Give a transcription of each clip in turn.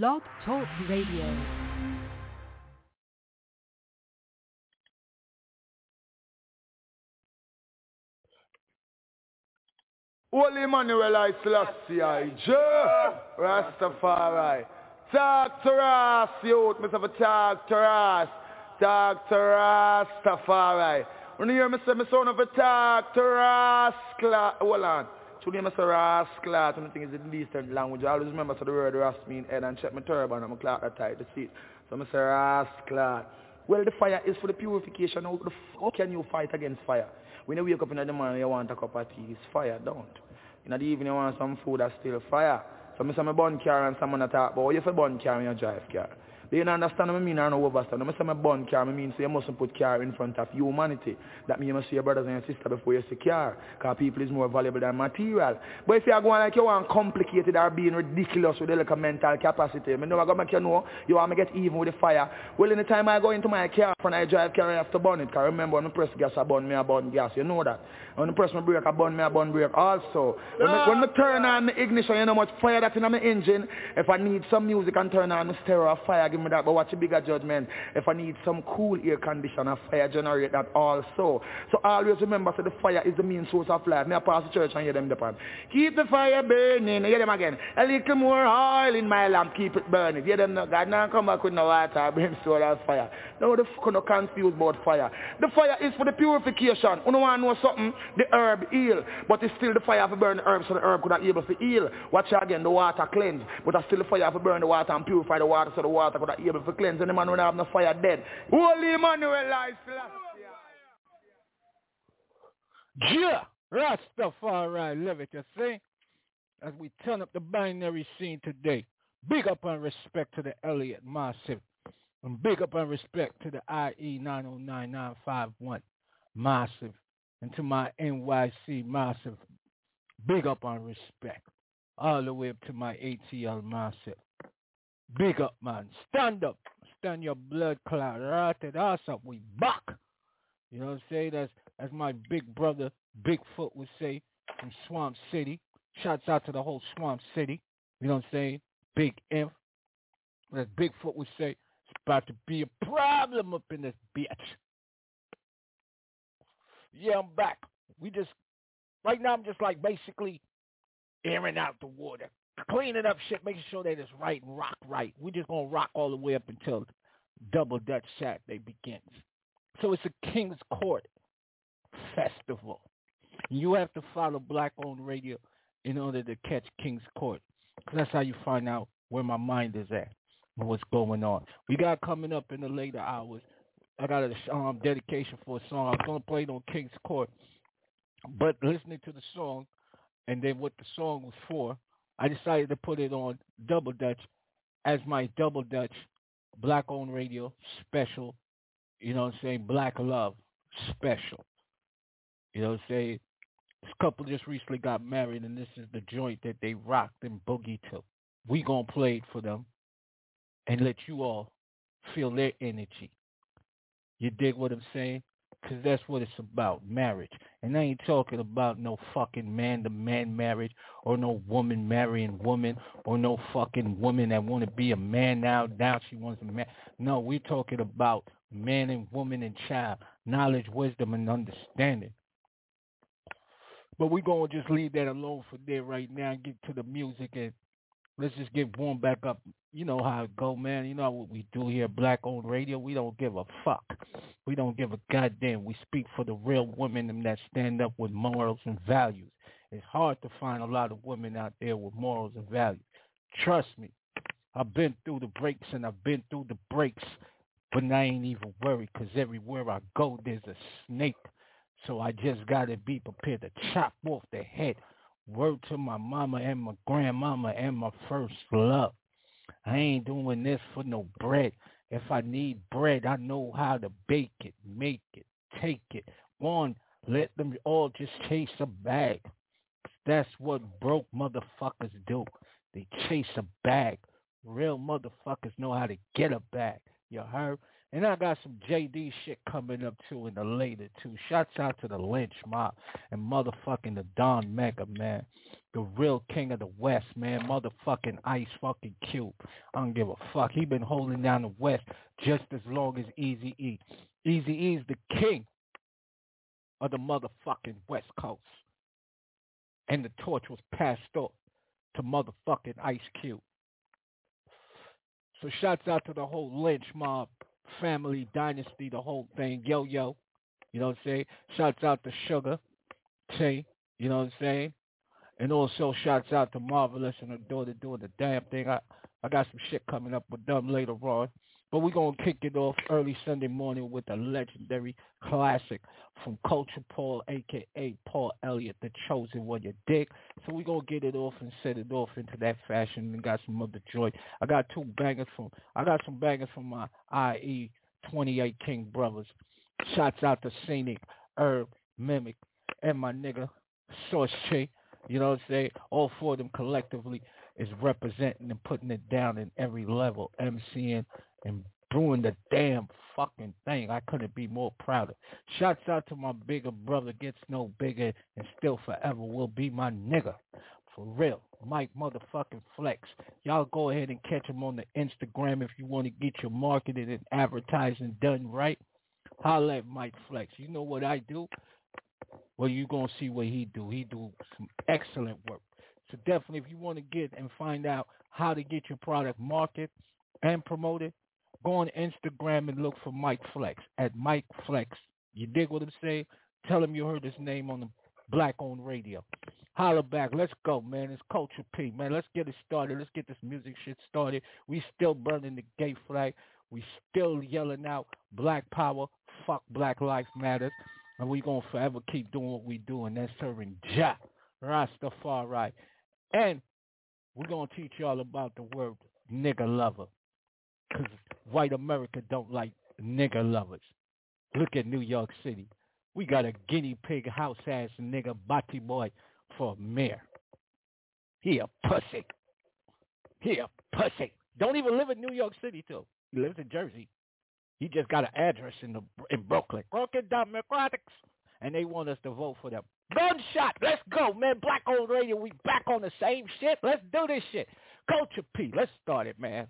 Blog Talk Radio. Holy Emmanuel I Selassie I Jah Rastafari Talk to us youth Mr. Talk to us Talk to Rastafari When you hear me say me son of a talk to Rascal Hold on Today I say rascal. I think it's the least language. I always remember so the word ras mean head and check my turban and my clock that tight to see So I say rascal. Well the fire is for the purification. How, how can you fight against fire? When you wake up in the morning, you want a cup of tea, it's fire, don't. In the evening, you want some food that's still fire. So I say I burn car and someone talk about, you for burn car when you drive car. Do you understand what I mean or no overstand? When I say I burn car, I mean so you mustn't put car in front of humanity. That means you must see your brothers and your sisters before you see. Because people is more valuable than material. But if you are going like you want complicated or being ridiculous with the little mental capacity, I know I'm going to make you know you want to get even with the fire. Well, in the time I go into my car, when I drive car, I have to burn it. Because remember, when I press gas, I burn me, I burn gas. You know that. When I press my brake, I burn me, I burn brake also. When, I, when I turn on the ignition, you know how much fire that's in my engine. If I need some music and turn on the stereo fire, give that. But watch a bigger judgment. If I need some cool air conditioner, fire generate that also. So always remember, so the fire is the main source of life. Me I pass the church and hear them depend. Keep the fire burning. Hear them again. A little more oil in my lamp, keep it burning. Hear them, no, God now come back with no water, brimstone or fire. No, the fuck no confused about fire. The fire is for the purification. You want to know something? The herb heal. But it's still the fire for burn the herb so the herb could not able to heal. Watch again, the water cleanse. But it's still the fire for burn the water and purify the water so the water could not able to cleanse. The man when I have no fire dead. Holy Emmanuel lies Yeah, Rastafari, love it, you see? As we turn up the binary scene today, big up and respect to the Elliott Massive, and big up and respect to the IE 909951 Massive, and to my NYC Massive, big up and respect, all the way up to my ATL Massive. Big up, man. Stand up. Stand your blood clot. Right us up. We back. You know what I'm saying? As, as my big brother Bigfoot would say from Swamp City. Shouts out to the whole Swamp City. You know what I'm saying? Big Imp. As Bigfoot would say, it's about to be a problem up in this bitch. Yeah, I'm back. We just, right now I'm just like basically airing out the water cleaning up shit, making sure that it's right and rock right. We're just gonna rock all the way up until Double Dutch Saturday begins. So it's a King's Court festival. You have to follow Black Owned Radio in order to catch King's Court. That's how you find out where my mind is at and what's going on. We got coming up in the later hours. I got a um, dedication for a song. I was gonna play it on King's Court, but listening to the song and then what the song was for, I decided to put it on Double Dutch as my Double Dutch black owned radio special, you know what I'm saying, Black Love special. You know what I'm saying? This couple just recently got married and this is the joint that they rocked and boogie to. We gonna play it for them and let you all feel their energy. You dig what I'm saying? Because that's what it's about, marriage. And I ain't talking about no fucking man-to-man marriage or no woman marrying woman or no fucking woman that want to be a man now. Now she wants a man. No, we're talking about man and woman and child, knowledge, wisdom, and understanding. But we're going to just leave that alone for there right now and get to the music and let's just get warm back up. You know how it go, man. You know what we do here, Black Owned Radio. We don't give a fuck. We don't give a goddamn. We speak for the real women that stand up with morals and values. It's hard to find a lot of women out there with morals and values. Trust me. I've been through the breaks and I've been through the breaks, but I ain't even worried because everywhere I go, there's a snake. So I just got to be prepared to chop off the head Word to my mama and my grandmama and my first love. I ain't doing this for no bread. If I need bread, I know how to bake it, make it, take it. One, let them all just chase a bag. That's what broke motherfuckers do. They chase a bag. Real motherfuckers know how to get a bag. You heard? And I got some JD shit coming up too in the later too. Shouts out to the Lench Mob and motherfucking the Don Mega, man. The real king of the West, man. Motherfucking Ice fucking Cube. I don't give a fuck. He been holding down the West just as long as Easy E. Easy E is the king of the motherfucking West Coast. And the torch was passed off to motherfucking Ice Cube. So shouts out to the whole Lench mob, family, dynasty, the whole thing. Yo, yo. You know what I'm saying? Shouts out to Sugar, Tay, you know what I'm saying? And also shouts out to Marvaless and her daughter doing the damn thing. I, I got some shit coming up with them later on. But we're going to kick it off early Sunday morning with a legendary classic from Culture Paul, a.k.a. Paul Elliott, the chosen one, you dig? So we're going to get it off and set it off into that fashion and got some other joy. I got two bangers from, I got some bangers from my IE 28 King brothers. Shots out to Scenic, Herb, Mimic, and my nigga, Source Chi. You know what I'm saying? All four of them collectively is representing and putting it down in every level, MCing and doing the damn fucking thing. I couldn't be more prouder. Shouts out to my bigger brother, gets no bigger and still forever will be my nigga. For real. Mike motherfucking Flex. Y'all go ahead and catch him on the Instagram if you want to get your marketing and advertising done right. Holla at Mike Flex. You know what I do? Well, you going to see what he do. He do some excellent work. So definitely if you want to get and find out how to get your product marketed and promoted, go on Instagram and look for Mike Flex at Mike Flex. You dig what I'm saying? Tell him you heard his name on the Black Owned Radio. Holla back. Let's go, man. It's Culture P, man. Let's get it started. Let's get this music shit started. We still burning the gay flag. We still yelling out Black Power. Fuck Black Lives Matters. And we going to forever keep doing what we do, and that's serving Jah, Rastafari. And we're going to teach y'all about the word nigga lover. Because white America don't like nigger lovers. Look at New York City. We got a guinea pig house ass nigger Bati boy for mayor. He a pussy. He a pussy. Don't even live in New York City too. He lives in Jersey. He just got an address in the in Brooklyn. Brooklyn Democrats. And they want us to vote for them. Gunshot. Let's go, man. Black Owned Radio. We back on the same shit. Let's do this shit. Culture P. Let's start it, man.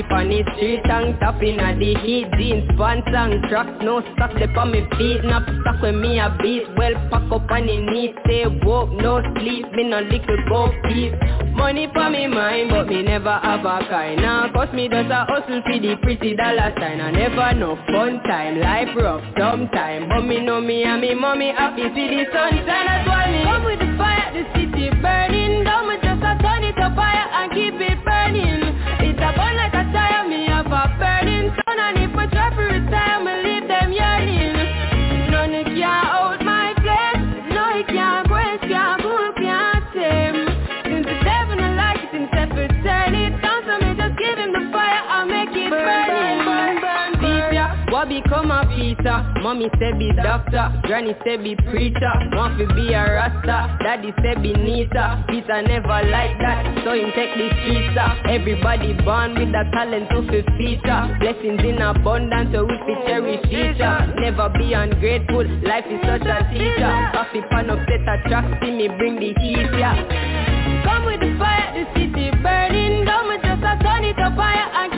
Deep on the street and tapping at the heat. Jeans, pants and tracks, no socks Step on me feet not stuck with me a beat, well pack up on the knees. Stay woke, no sleep, me no little go peace. Money for me mind, but me never have a kind. Now cause me just a hustle for the pretty dollar sign. I never no fun time, life rough sometime. But me know me and me mommy happy see the sunshine. That's why me come with the fire, the city burning Don't me just a turn it up fire and keep it burning. Come a Peter, mommy say be doctor, granny say be preacher, Murphy be a rasta, daddy say be neater. Peter never like that, so him take the pizza. Everybody born with a talent to fit feature, blessings in abundance so we be cherish oh, feature. Never be ungrateful, life is such a teacher. Koffee pan of set a track, see me bring the heat, yeah. Come with the fire, the city burning, come with just a turn it up fire and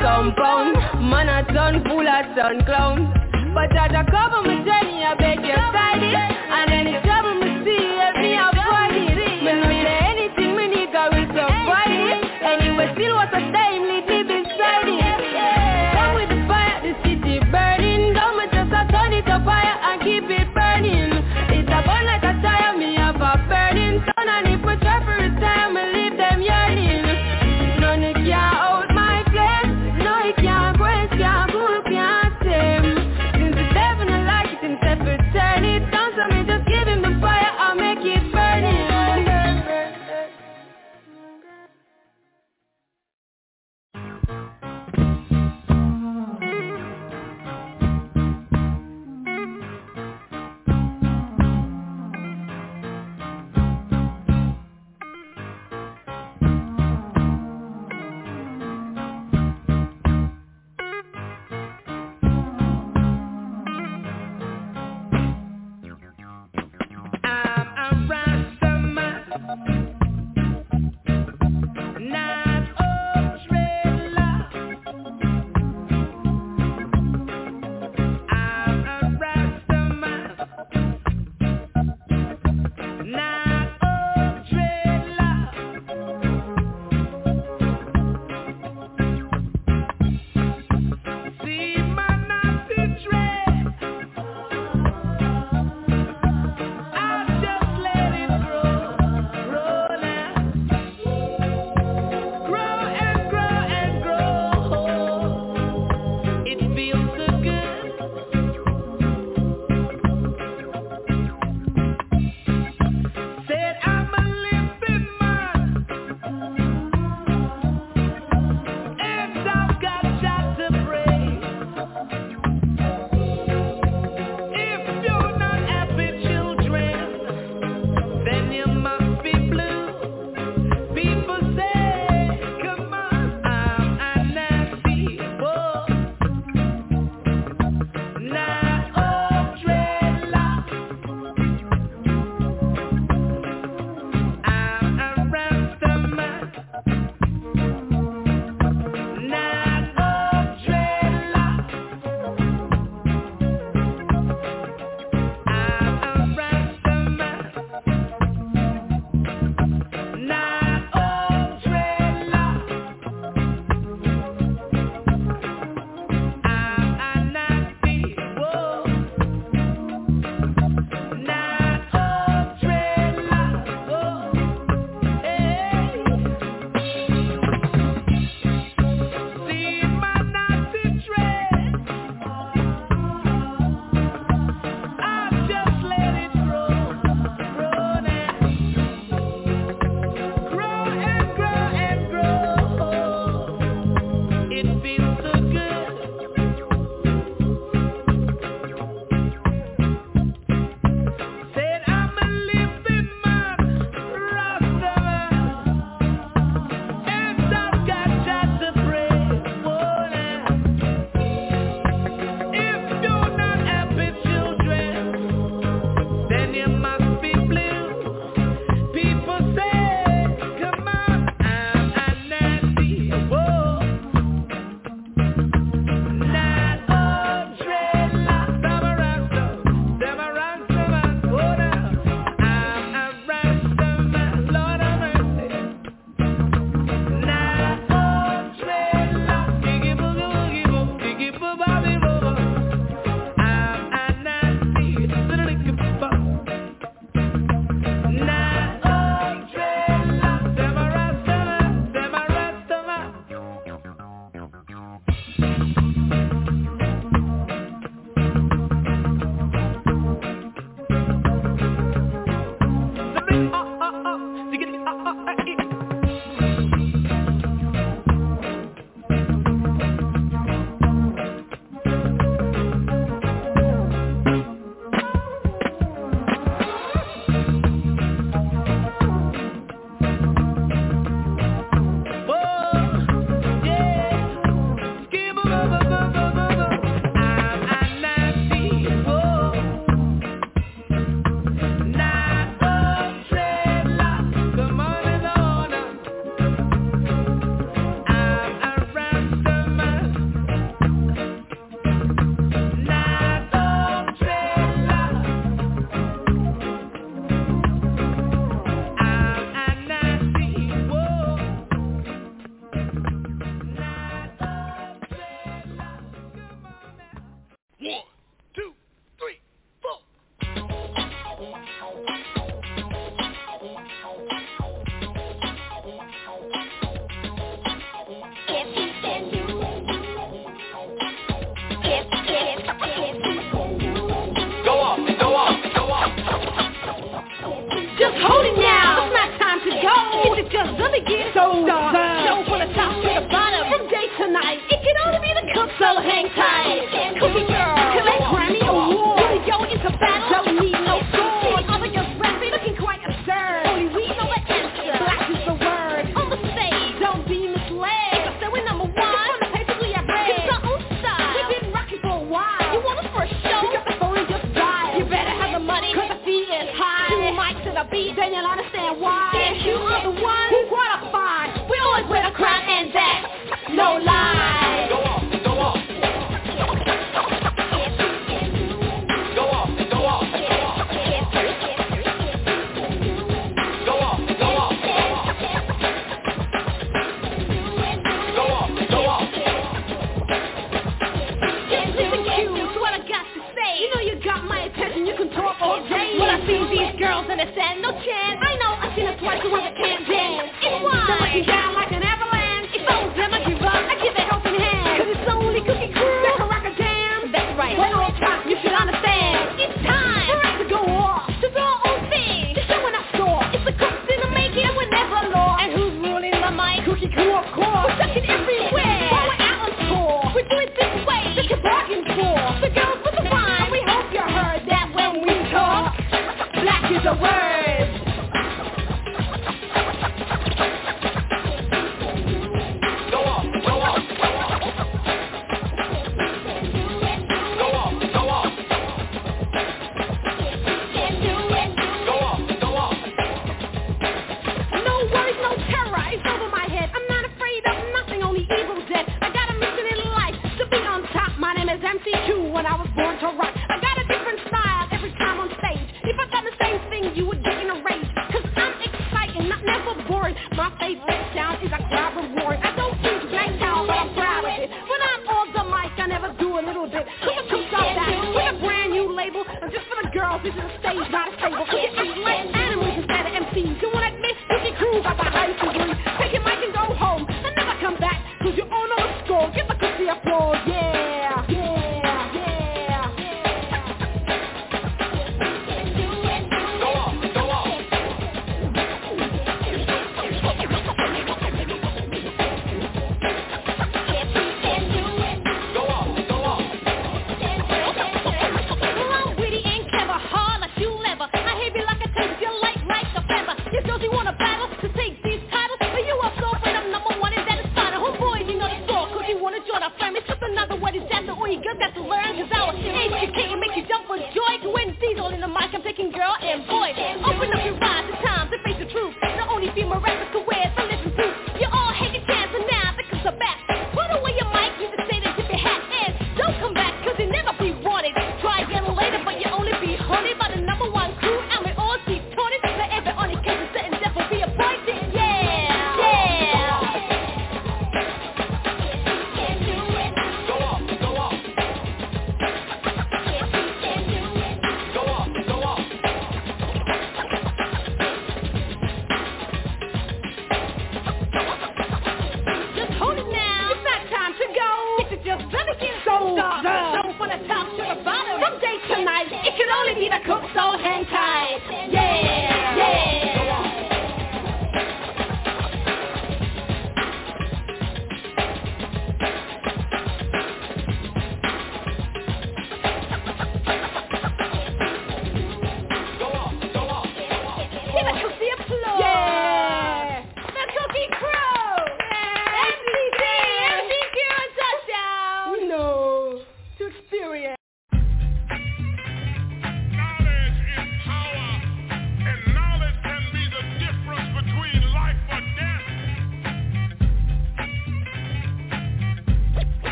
compound. Man a ton, fool a ton clown. But I da cover me journey, I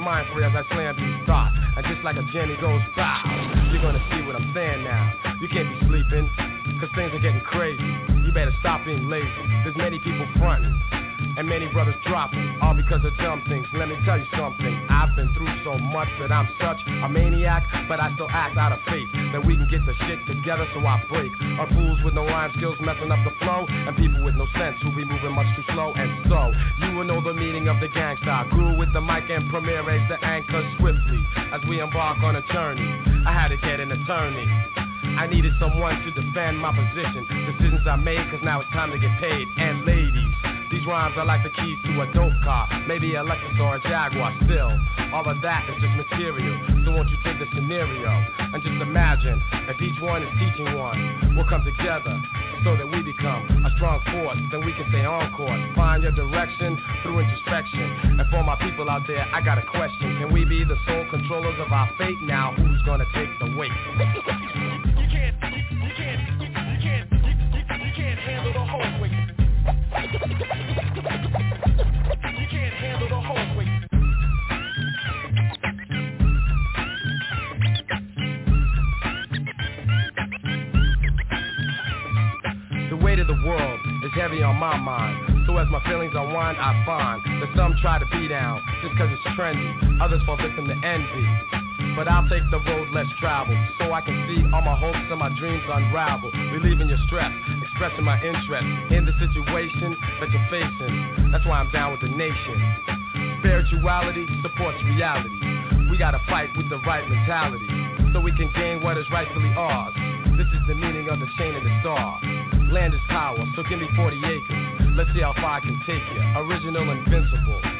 mind free as I slam these thoughts. And just like a Jenny goes bow, you're gonna see what I'm saying now. You can't be sleeping, cause things are getting crazy. You better stop being lazy. There's many people fronting and many brothers dropping, all because of dumb things. Let me tell you something, I've been through so much that I'm such a maniac, but I still act out of faith we can get the shit together so I break. Our fools with no rhyme skills messing up the flow, and people with no sense who be moving much too slow. And so, you will know the meaning of the gangsta. Guru with the mic and Premier the anchor swiftly as we embark on a journey. I had to get an attorney. I needed someone to defend my position. Decisions I made, cause now it's time to get paid. And ladies, these rhymes are like the keys to a dope car, maybe a Lexus or a Jaguar. Still, all of that is just material. So won't you take the scenario and just imagine if each one is teaching one, we'll come together so that we become a strong force. Then we can stay on course, find your direction through introspection. And for my people out there, I got a question: Can we be the sole controllers of our fate? Now, who's gonna take the weight? heavy on my mind. So as my feelings unwind, I find that some try to be down just cause it's trendy. Others fall victim to envy. But I'll take the road less traveled So I can see all my hopes and my dreams unravel Relieving your stress, expressing my interest In the situation that you're facing. That's why I'm down with the nation. Spirituality supports reality. We gotta fight with the right mentality So we can gain what is rightfully ours. This is the meaning of the chain and the star. Land is power, so give me 40 acres. Let's see how far I can take you Original, invincible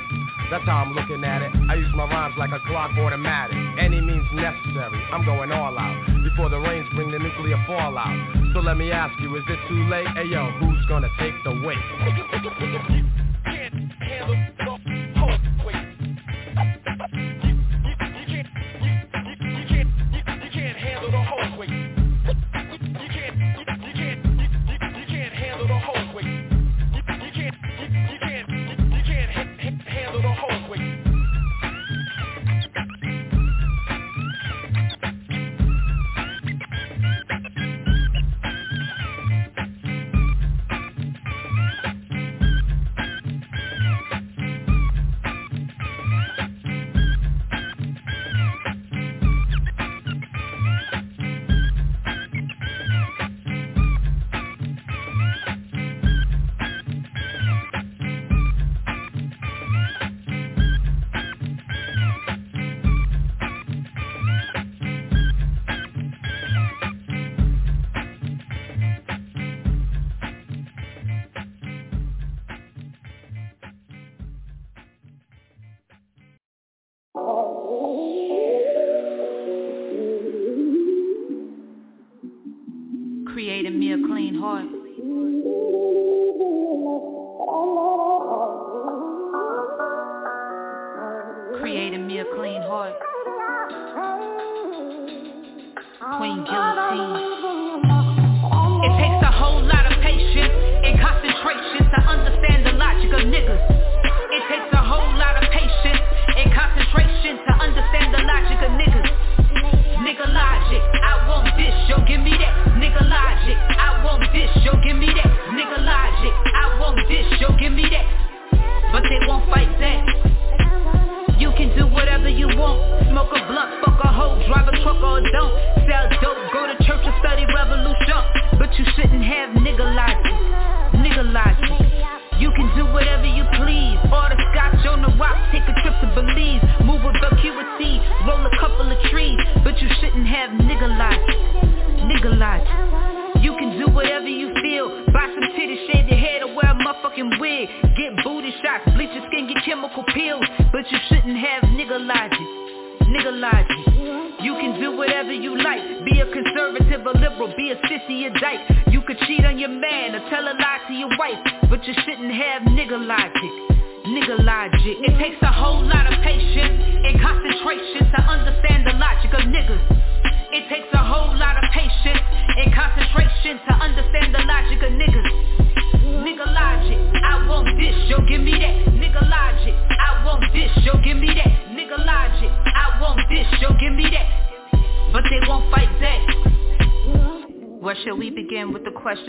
that's how I'm looking at it. I use my rhymes like a Glock automatic. Any means necessary. I'm going all out. Before the rains bring the nuclear fallout. So let me ask you, is it too late? Hey yo, who's gonna take the weight?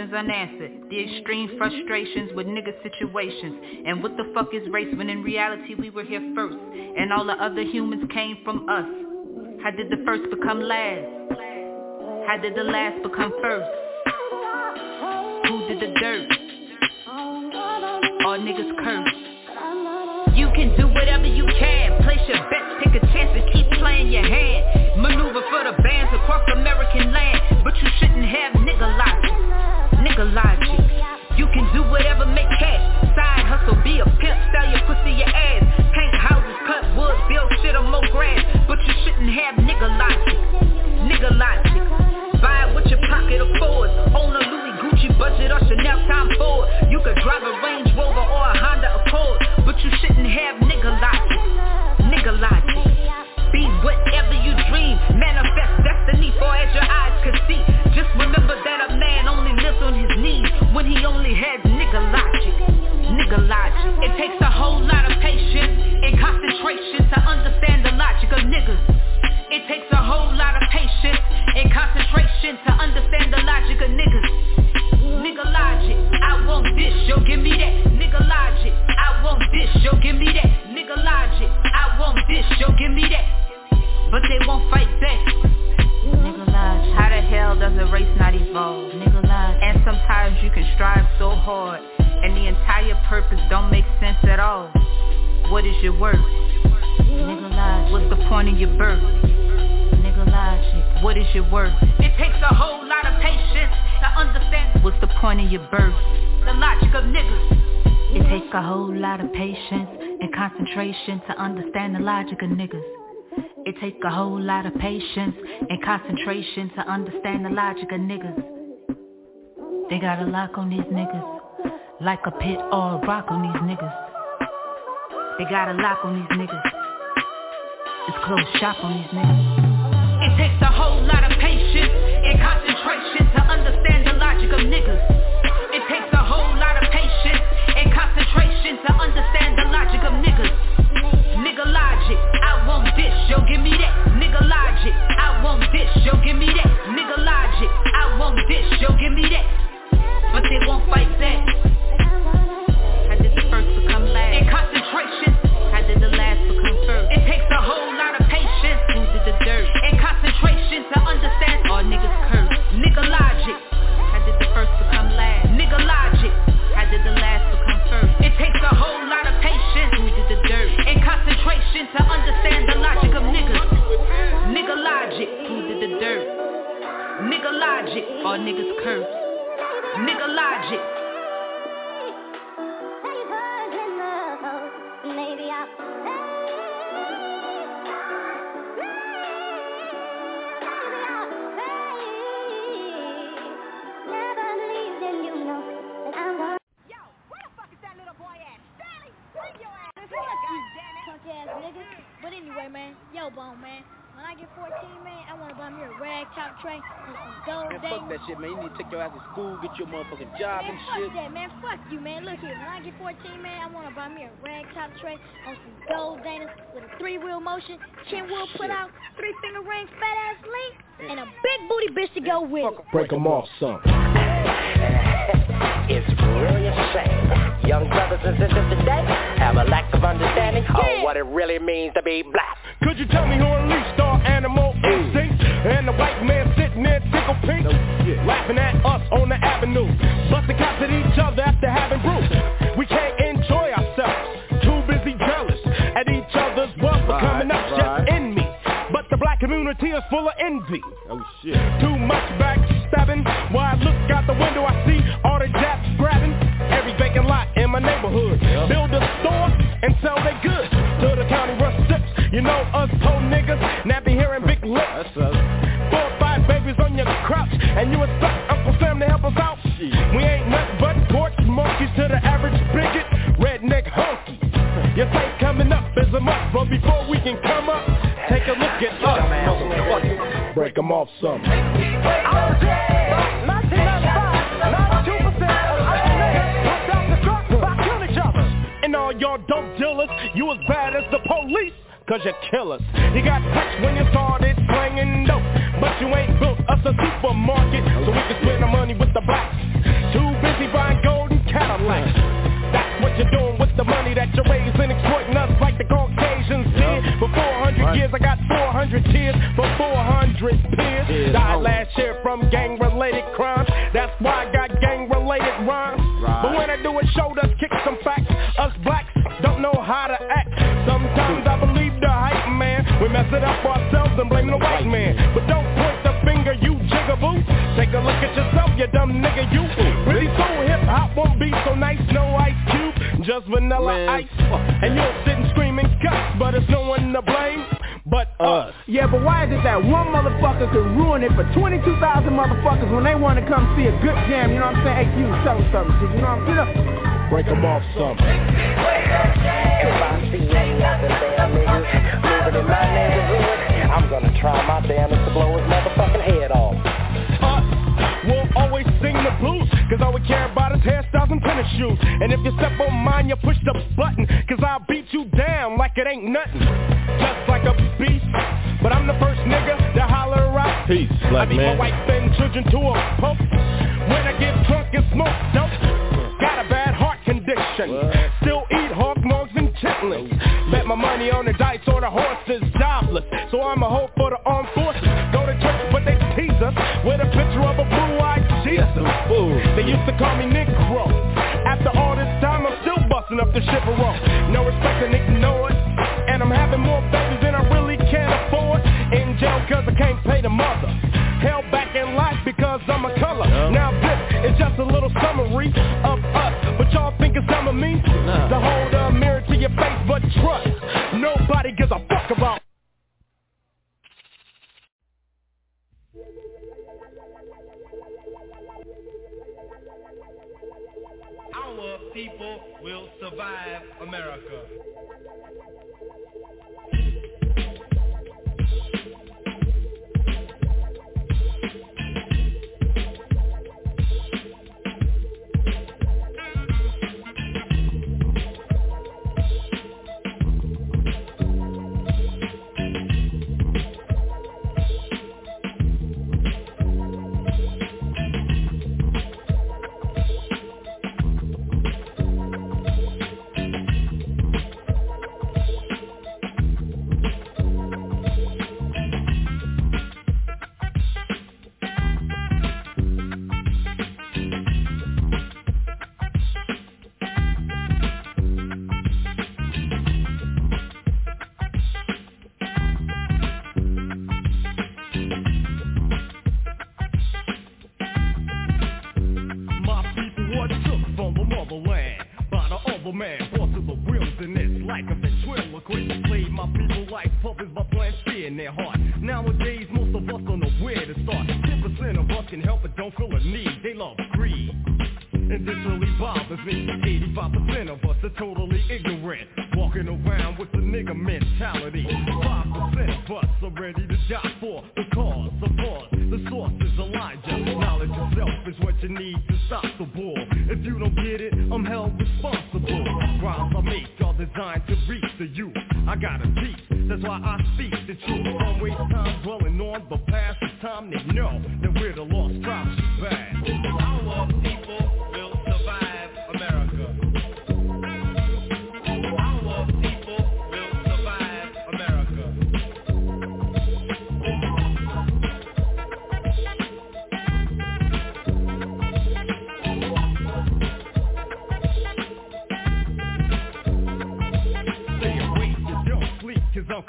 questions unanswered? The extreme frustrations with nigga situations. And what the fuck is race when in reality we were here first? And all the other humans came from us. How did the first become last? How did the last become first? Concentration to understand the logic of niggas. It takes a whole lot of patience and concentration to understand the logic of niggas. They got a lock on these niggas, like a pit or a rock on these niggas. They got a lock on these niggas. It's closed shop on these niggas. It takes a whole lot of patience and concentration to understand the logic of niggas. It takes a whole lot of patience and concentration to understand the logic of niggas. Logic, I want this, yo give me that. Nigga logic, I want this, yo give me that. Nigga logic, I want this, yo give me that. But they won't fight back. How did the first become last? In concentration, how did the last become first? It takes a whole lot of patience. Who did the dirt? And concentration to understand all niggas curse. Nigga logic. How did the first become to understand the logic of niggas. Nigga logic. Who did the dirt? Nigga logic. All niggas curse. Nigga logic. Punk ass nigga. But anyway, man, yo, bone man. When I get 14, man, I wanna buy me a rag top tray and some gold Man, fuck that shit, man. You need to take your ass to school, get your motherfucking job Man, and fuck shit. that, man. Fuck you, man. Look here. When I get 14, man, I wanna buy me a rag top tray on some gold Danas with a three-wheel motion, chin wheel put out, three finger rings, fat ass link, and a big booty bitch to go with it. Break 'em off some. It's really a shame. Young brothers and sisters today have a lack of understanding of what it really means to be black. Could you tell me who unleashed our animal instincts? And the white man sitting there tickle pink, laughing at us on the avenue, busting caps at each other after having brew. We can't enjoy ourselves, too busy jealous at each other's wealth for coming up community is full of envy. Oh shit. Too much backstabbing. Why I look out the window, I see all the japs grabbing every vacant lot in my neighborhood. Build a store and sell their goods to the county recipients. You know us poor niggas, nappy hair and big lips. Four or five babies on your crouch, and you expect Uncle Sam to help us out. We ain't nothing but porch monkeys to the average bigot, redneck honky. Your sight coming up is a must, but before we can come up, take a look at us, motherfucker. Break 'em off some. And all y'all dope dealers, you as bad as the police. cause you're killers. You got rich when you started slanging dope, but you ain't built us a supermarket, so we can spend our money with the blacks. Too busy buying golden Cadillacs. That's what you're doing with the money that you're raising, years, I got 400 tears for 400 peers. Died last year from gang-related crimes. That's why I got gang-related rhymes. But when I do it, show us kick some facts. Us blacks don't know how to act. Sometimes I believe the hype man. We mess it up ourselves and blame the white man. But don't point the finger, you jigaboo. Take a look at yourself, you dumb nigga, you. Pretty soon hip hop won't be so nice, no ice cube, just vanilla ice. And you're sitting screaming cuts, but it's no one to blame. But uh. us. Yeah, but why is it that one motherfucker could ruin it for 22,000 motherfuckers when they want to come see a good jam? You know what I'm saying? Hey, you tell them something. You know what I'm saying? Break them off some. If I see any other damn niggas moving in my neighborhood, I'm gonna try my damnedest to blow his motherfucking head off. Us will always sing the blues Cause all we care about is hairstyles and shoes. And if you step on mine, you push the button Cause I'll beat you down like it ain't nothing. Just like a beast. But I'm the first nigga to holler out. Peace, I black beat man. my wife and children to a pulp. When I get drunk and smoke dope Got a bad heart condition. Still eat hog mugs and chitlins. Bet my money on the dice or the horses jobless. So I'm a hope for the armed forces. Go to church but they tease us. With a picture of a blue-eyed Jesus. They used to call me Negro After all this time I'm still busting up the Chippewa No respect and ignored And I'm having more babies than I really can afford. In jail cause I can't pay the mother. Held back in life because I'm a color. Now this is just a little summary of us. But y'all think it's some of me? To hold a mirror to your face but trust. Nobody gives a Our people will survive America. I gotta teach, that's why I speak the truth. Don't waste time dwelling on the past It's time to know that we're the lost tribes bad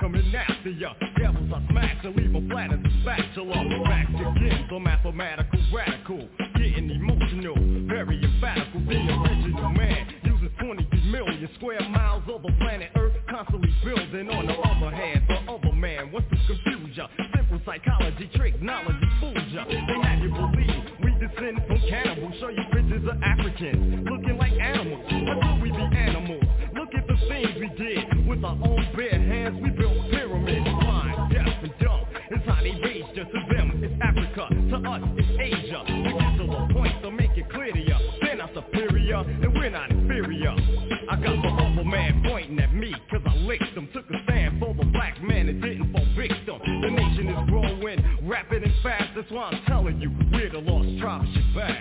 coming after ya Devils I smash and leave 'em flat as a spatula. Back again, the mathematical radical. Getting emotional, very emphatical The original man uses 23 million square miles of the planet Earth Constantly building on the other hand. The other man wants to confuse ya Simple psychology, trick, knowledge, fools ya. They have you believe we descend from cannibals Show you pictures of Africans got the other man pointing at me, cause I licked them. Took a stand for the black man that didn't fall victim. The nation is growing, rapid and fast. That's why I'm telling you, we're the lost tribe of Shabazz.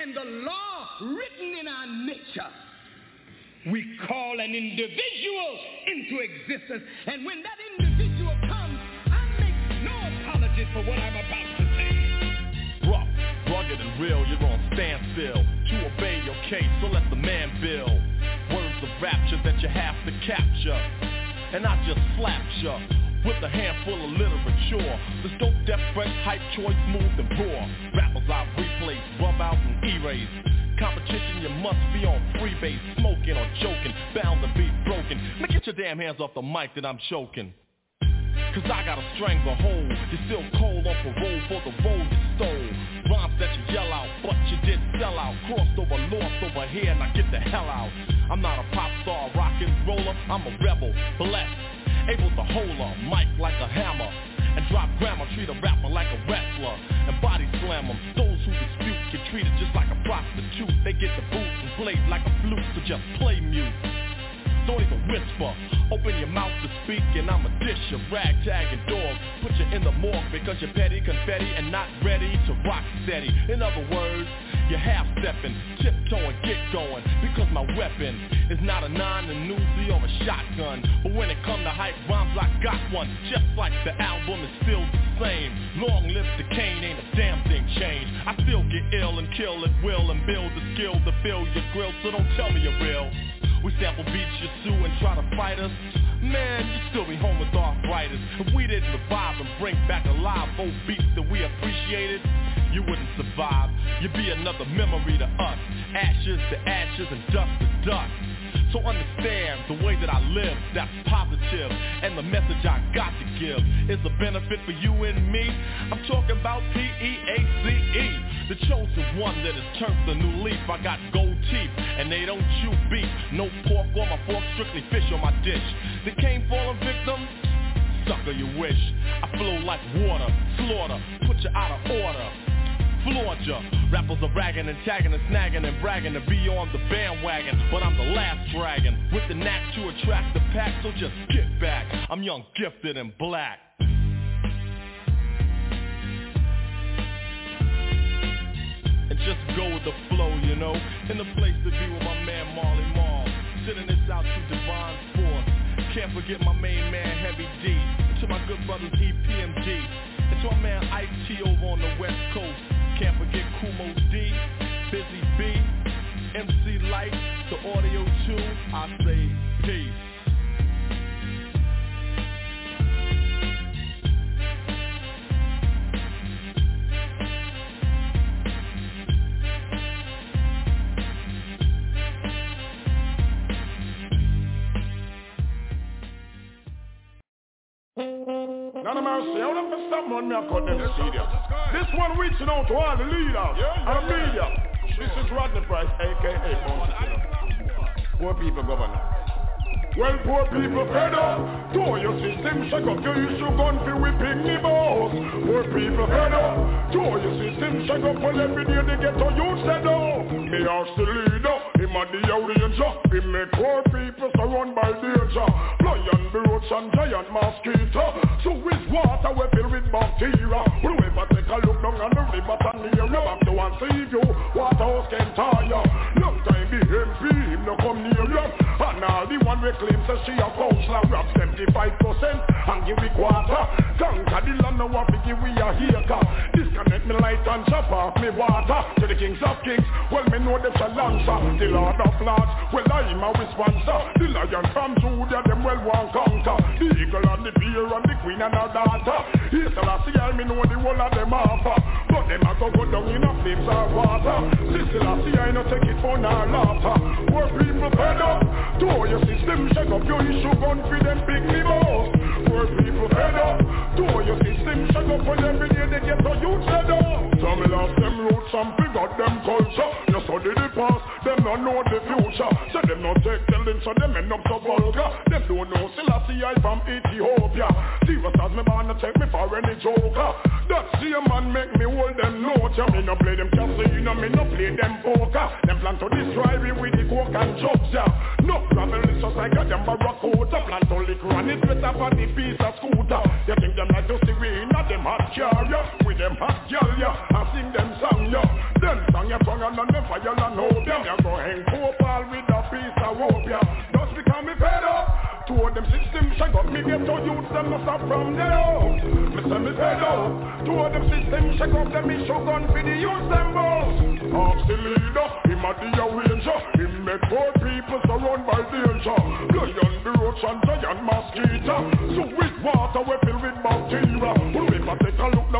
And the law written in our nature, we call an individual into existence. And when that individual comes, I make no apologies for what I'm about to say. Rough, rugged and real, you're on standstill To obey your case, so let the man build Words of rapture that you have to capture. And I just slapped ya with a handful of literature. The dope, death, fresh, hype, choice, smooth and raw Rappers I replace, rub out and erase Competition, you must be on freebase. Smoking or joking, bound to be broken. Now get your damn hands off the mic that I'm choking. Cause I got a stranglehold You're still cold off on parole for the road you stole. Rhymes that you yell out, but you did sell out. Crossed over, lost over here, now get the hell out. I'm not a pop star, rock and roller. I'm a rebel, blessed. Able to hold a mic like a hammer And drop grammar, treat a rapper like a wrestler And body slam them Those who dispute get treated just like a prostitute They get the boot and blade like a flute So just play mute don't even whisper. Open your mouth to speak and I'ma dish your ragtag and dog. Put you in the morgue because you're petty, confetti, and not ready to rock steady. In other words, you're half stepping, tiptoeing, get going. Because my weapon is not a nine, a Uzi, or a shotgun. But when it come to hype rhymes, I got one. Just like the album is still the same. Long live the cane, ain't a damn thing changed. I still get ill and kill at will and build the skill to fill your grill. So don't tell me you're real. We sample beats you sue and try to fight us. Man, you still be home with arthritis. If we didn't revive and bring back alive old beats that we appreciated, you wouldn't survive. You'd be another memory to us. Ashes to ashes and dust to dust. So understand the way that I live, that's positive. And the message I got to give is a benefit for you and me. I'm talking about P-E-A-C-E. The chosen one that has turned the new leaf. I got gold teeth and they don't chew beef. No pork on my fork, strictly fish on my dish. The cane fallen victim, sucker you wish. I flow like water, slaughter, put you out of order. Floor Georgia. Rappers are ragging and tagging and snagging and bragging to be on the bandwagon. But I'm the last dragon with the knack to attract the pack, so just get back. I'm young, gifted, and black. And just go with the flow, you know. In the place to be with my man Marley Marl. Sending this out to Divine Force. Can't forget my main man Heavy D. To my good brothers EPMD. And to my man Ice T over on the West Coast. Can't forget Kumo D, Busy Bee, MC Lyte, the Audio Two. I say peace. None of my mercy. How them for me I cut them studio. This one reaching out to all the leaders and the media. This is Rodney Price, aka Poor people governor. Well, poor people fed up. Do your system shake up. You issue gun for whipping the boss. Poor people fed up. Do your system shake up. Well, every day they get to you said up. Me ask the leader. And the audience. He make poor people surround by danger. Lion, roach and giant mosquito. So with water we fill with bacteria. Whoever take a look down on the river and near back to one see you. Waterhouse can tire. Long time the MP him no come near you. And now the one we claim says she a counselor grab 75% and give me quarter. Conquer the land now what give we a haker. Disconnect me light and chop off me water. To the kings of kings, well me know them shall answer. The lord of lords, well I am a sponsor. The lion from Judah, them well want conquer. The eagle and the bear and the queen and her daughter. Yes, I see me know the whole of them offer. But them a go go down in a flames of water. Sister, I see I no take it for no laughter. Poor people fed up. To your system shake up your issue gun for them big boss. Poor people fed up. To your system shake up for every day up. Some lost them roots, some forgot them culture. You study the past, them not know the future. So them not take telling, so them end up so vulgar. Them don't know Selassie I from Ethiopia. Serious as me born to take me for any joker. That same man make me hold them notes. Yeah, me no play them casino, me no play them poker. Them plan to destroy me with the coke and drugs, yeah. No travel is just like a them barracuda. Plan to lick run it better for the piece of scooter. You think them like to see we in them hot car, yeah. With them hot girl, yeah. Them song you song and them fire and hope, yeah. Me a go hang copal with a piece of rope, yeah. Just become me fed up. Two of them systems shake up, me get to youth, them no stop from there. Me say me fed up. Two of them systems shake up, them issue gun for the youth, them boss. Ask the leader, him a the arranger. Him make poor people surround by danger. Lion, the roach and giant mosquito. So with water we fill with bacteria.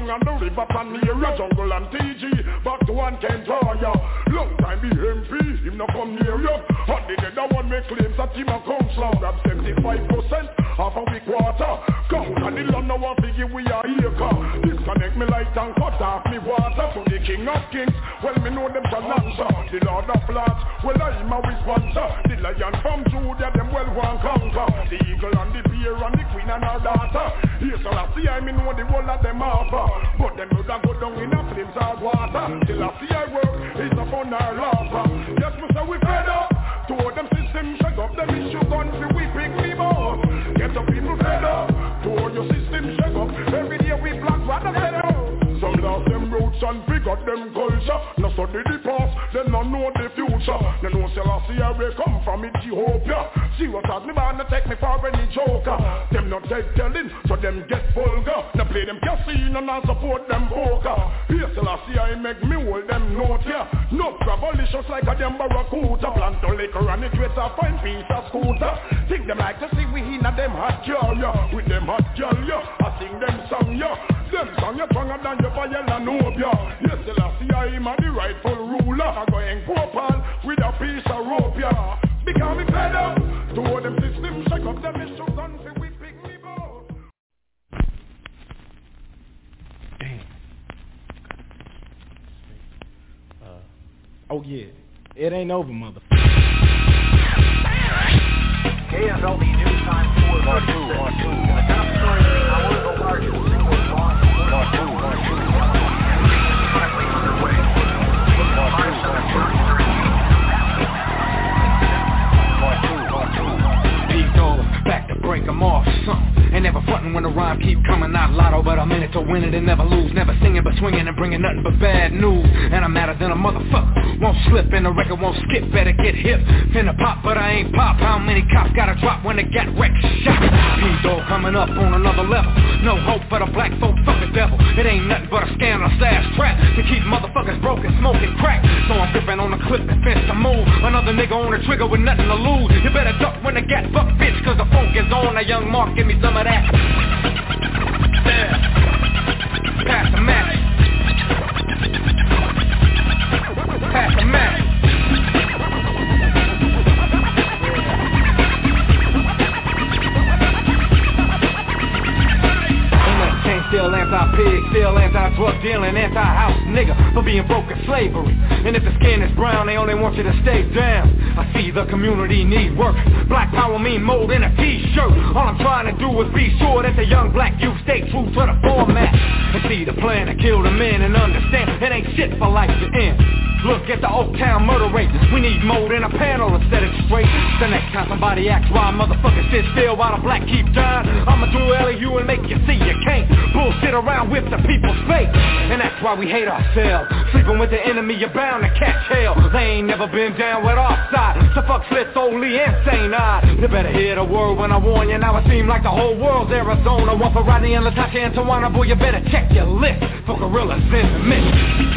Down on the river Panera, jungle and TG. Back to one Kentaya. Long time the MP, him no come near ya And the other one make claims that him a counselor. Grab 75% half a week water. Count and the land now a figure we are acre. Disconnect me light and cut off me water. To the king of kings, well me know them shall answer. The lord of lords, well I am a sponsor. The lion from Judah, them well want conquer. The eagle and the bear and the queen and her daughter. So I see I me know the whole of them offer. But them would go down in a flames of water. Till I see I work, it's a fun or laughter. Yes, me say we fed up. Two of them systems shake up, them issue gun for we pick me boss. Get the people fed up. Two of your systems shake up. Every day we black rather fed up. Some lost them roots and forgot them culture. No study the past, them no know the future. They know Selassie I will come from Ethiopia. See what has me born to take me for any joker. Them not take telling, so them get vulgar. They play them casino I support them poker. Here Selassie I make me hold them note here. No gravelicious like a them barracuda. Plant to liquor and it with a fine piece of scooter. Think them like to see we in a them hot girl, yeah. With them hot girl, yeah. I sing them song, yeah. Them song you stronger than your fire and yeah. Yes, Selassie I am a the rightful ruler. I go and Gopal with a piece of rope, yeah. Become me fed up. Two of them systems shake up them issue gun for we pick me both. Oh yeah, it ain't over, mother. KFLD News Time 4 Part 2, Part 2. The top story of the hour, the largest single law enforcement I'm not lotto, but I'm in it to win it and never lose. Never singing but swinging and bringing nothing but bad news. And I'm madder than a motherfucker. Won't slip and the record won't skip. Better get hip. Finna pop, but I ain't pop. How many cops gotta drop when they got wrecked? Shot. P-Dog coming up on another level. No hope for the black folk fucking devil. It ain't nothing but a scandal slash trap to keep motherfuckers broken, smoking crack. So I'm gripping on the clip and fence to move. Another nigga on the trigger with nothing to lose. You better duck when the gat fuck bitch, cause the funk is on. That young Mark, give me some of that. Pass the match. Pass the match. Anti-pig, still anti-drug dealing, anti-house nigga for being broke in slavery. And if the skin is brown, they only want you to stay down. I see the community need work. Black power mean mold in a t-shirt. All I'm trying to do is be sure that the young black youth stay true to the format. And see the plan to kill the men and understand it ain't shit for life to end. Look at the Old Town murder rate. We need more than a panel to set it straight. The next time somebody acts why motherfuckers sit still while the black keep dying, I'ma do LU and make you see you can't bullshit around with the people's fate. And that's why we hate ourselves. Sleeping with the enemy, you're bound to catch hell. They ain't never been down with our side. So fuck slit solely insane eyed. You better hear the word when I warn you. Now it seems like the whole world's Arizona. One for Rodney and Latasha and Tawana. Boy, you better check your list for gorillas in the mix.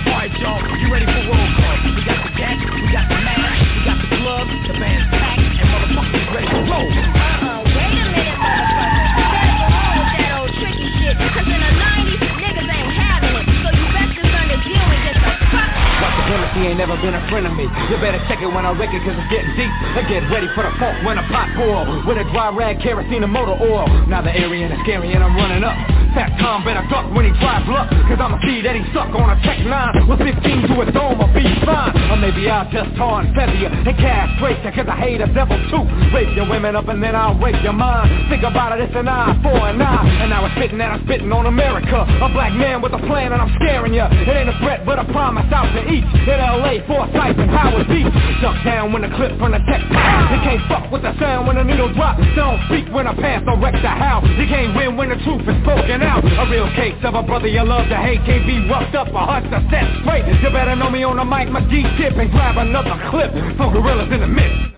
Alright, y'all, you ready for roll call? We got the gas, we got the mask, we got the gloves, the band's packed, and motherfuckers ready to roll. Uh-uh, wait a minute, motherfucker. You better go on with that old tricky shit, cause in the 90s, niggas ain't having it. So you best just learn deal and get the fuck White supremacy ain't never been a friend of me You better check it when I wreck it cause it's getting deep And get ready for the funk when a pot boil With a dry rag, kerosene and motor oil Now the area is scary and I'm running up Fat Tom better duck when he tries luck Cause I'm a key that he suck on a Tech 9 With 15 to his dome or be fine. Or maybe I'll just tar and feather And castrate you cause I hate a devil too. Rape your women up and then I'll rape your mind. Think about it, it's an eye for an eye. And I'm spitting and I'm spitting on America. A black man with a plan and I'm scaring you It ain't a threat but a promise out to each. In LA, Forsyth and Howard Beach. Duck down when the clip from the tech You can't fuck with the sound when the needle drop. Don't speak when a pass or wreck the house. You can't win when the truth is spoken A real case of a brother you love to hate Can't be roughed up or hushed or set straight You better know me on the mic, my G-tip And grab another clip for gorillas in the mix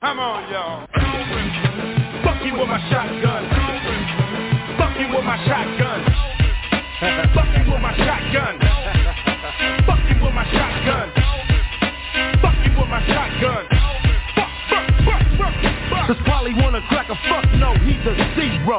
Come on, y'all. Fuck you with my shotgun. Fuck you with my shotgun. Fuck you with my shotgun. Fuck you with my shotgun. Fuck you with my shotgun. Fuck, fuck, fuck, fuck, fuck. Does Polly wanna crack a fuck? No, he's a zero.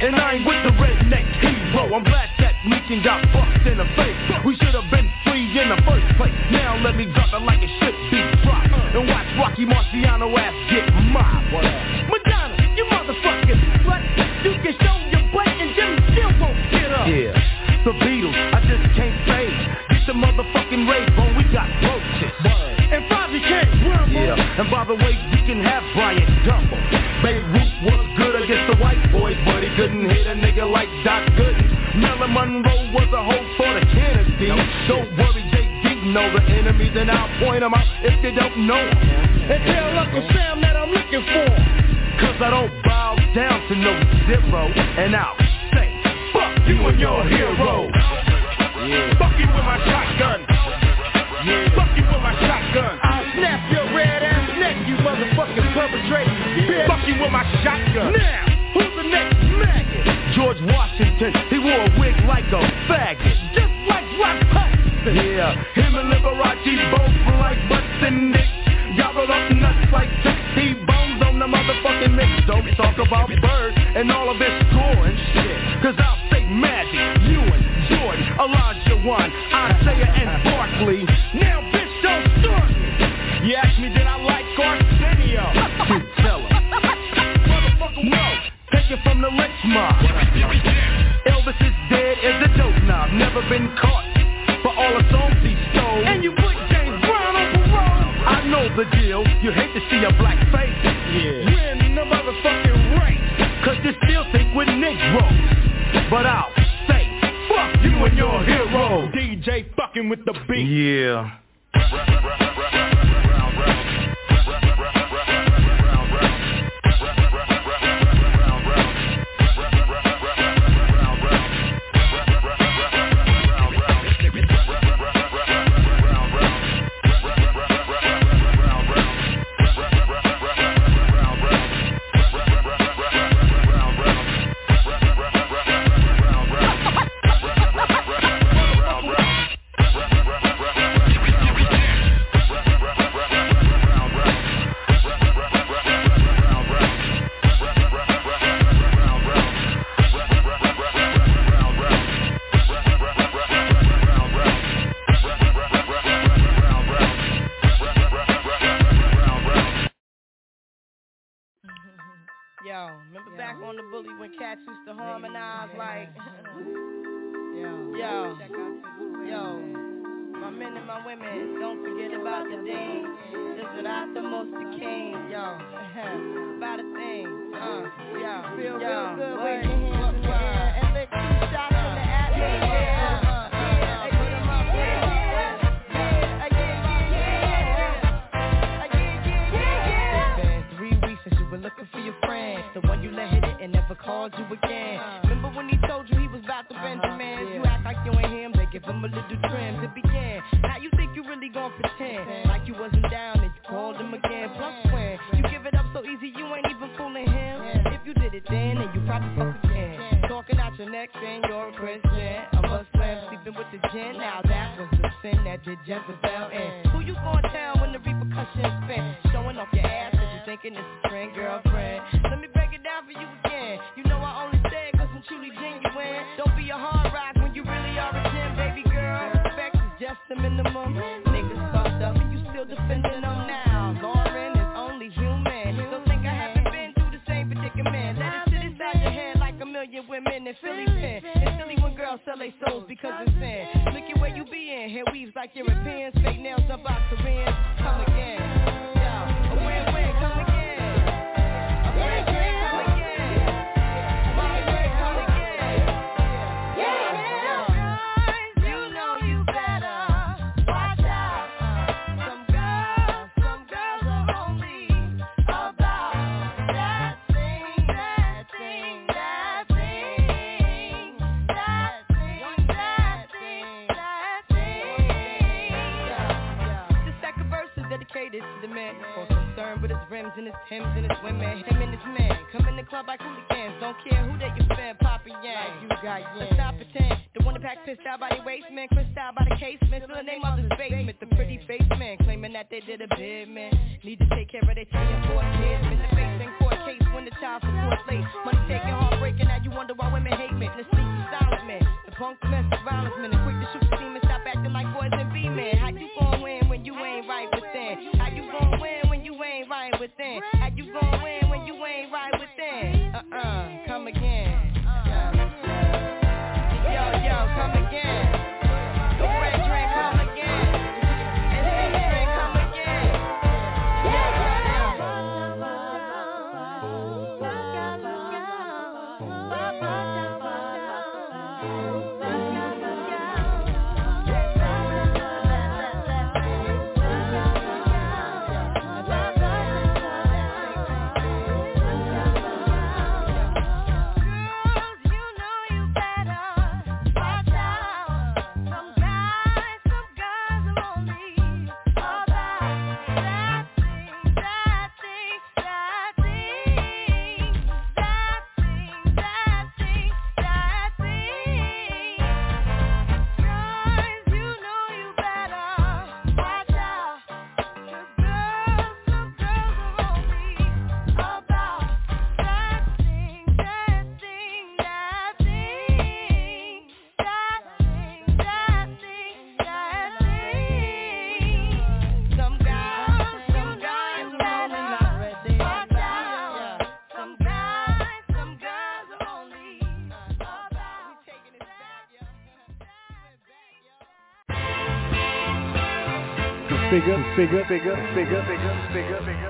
And I ain't with the redneck hero. I'm glad that Meekin got fucked in the face. We should have been free in the first place. Now let me drop it like it should be dropped. And watch Rocky Marciano ass get mobbed. Madonna, you motherfucking slut. You can show your butt and Jimmy still won't get up. Yeah, the Beatles, I just can't say. Get the motherfucking rave on, we got roaches. And Bobby can't rumble. Yeah. And by the way, we can have Brian Dumble. Babe Ruth was good against the white boys, couldn't hit a nigga like Doc Gooden. Marilyn Monroe was a hoe for the Kennedy. Don't worry, JD know the enemies, and I'll point them out if they don't know. And tell Uncle Sam that I'm looking for. Cause I don't bow down to no zero. And I'll say, fuck you and your hero. Fuck you with my shotgun. Fuck you with my shotgun. I'll snap your red ass neck, you motherfucking perpetrator. bitch. Fuck you with my shotgun. Now, who's the next maggot? George Washington, he wore a wig like a faggot. Just like Rock Hudson. Yeah, him and Liberace both were like butts and dicks. Gobbled up nuts like Tootsie Bones on the motherfucking mix. Don't talk about Bird and all of his score and shit. Cause I'll say Magic, Ewing, Jordan, Olajuwon, Isaiah and Barkley. Now from the Lench Mob. Elvis is dead as a dope knob. Never been caught for all the songs he stole. And you put James Brown on parole. I know the deal. You hate to see a black face. Yeah. Win the motherfucking race. Cause you still think we're Negroes. But I'll say, fuck you and your hero. DJ fucking with the beat. Yeah cats used to harmonize like. yo, yo. My men and my women, don't forget about the. This is not the most the king, yo. about a thing, uh, yo, Feel yo. real good, wave your hands in the air and lick called you again. Remember when he told you he was about to Benjamin? You man? You act like you ain't him, they give him a little trim to begin. Now you think you really gon' pretend like you wasn't down and you called him again. Plus when you give it up so easy, you ain't even fooling him. If you did it then, then you probably fuck again. Talking out your neck saying you're a Christian. A Muslim sleeping with the gin. Now that was the sin that did Jezebel in. Who you gonna tell when the repercussions spin? Showing off your ass 'cause you thinking it's a friend, girlfriend. Philly pen. It's silly when girls sell their souls because it's sin. Look at where you be in. Hair weaves like Europeans. Fake nails up out Koreans. Come again. Figure, figure, figure, figure, figure, figure,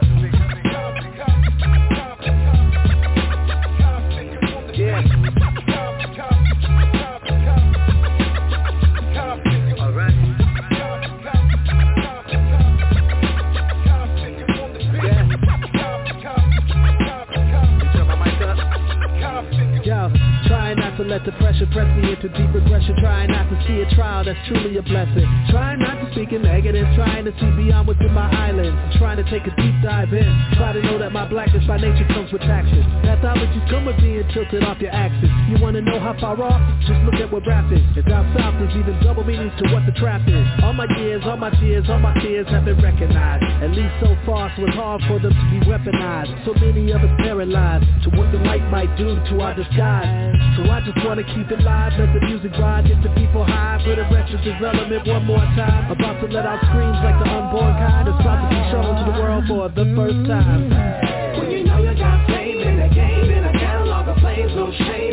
take a deep dive in. Try to know that my blackness by nature comes with taxes. Pathologies come with being tilted off your axis. You wanna know how far off? Just look at what rap is. And down south there's even double meanings to what the trap is. All my years, all my tears, all my fears have been recognized At least so far so it's hard for them to be weaponized. So many of us paralyzed To what the light might do to our disguise. So I just wanna keep it live, let the music ride Get the people high. For the Arrested Development one more time. About to let out screams like the unborn kind. It's about to be shown to the world for the first time. When you know you got fame in the game in a catalog of flames, no shame.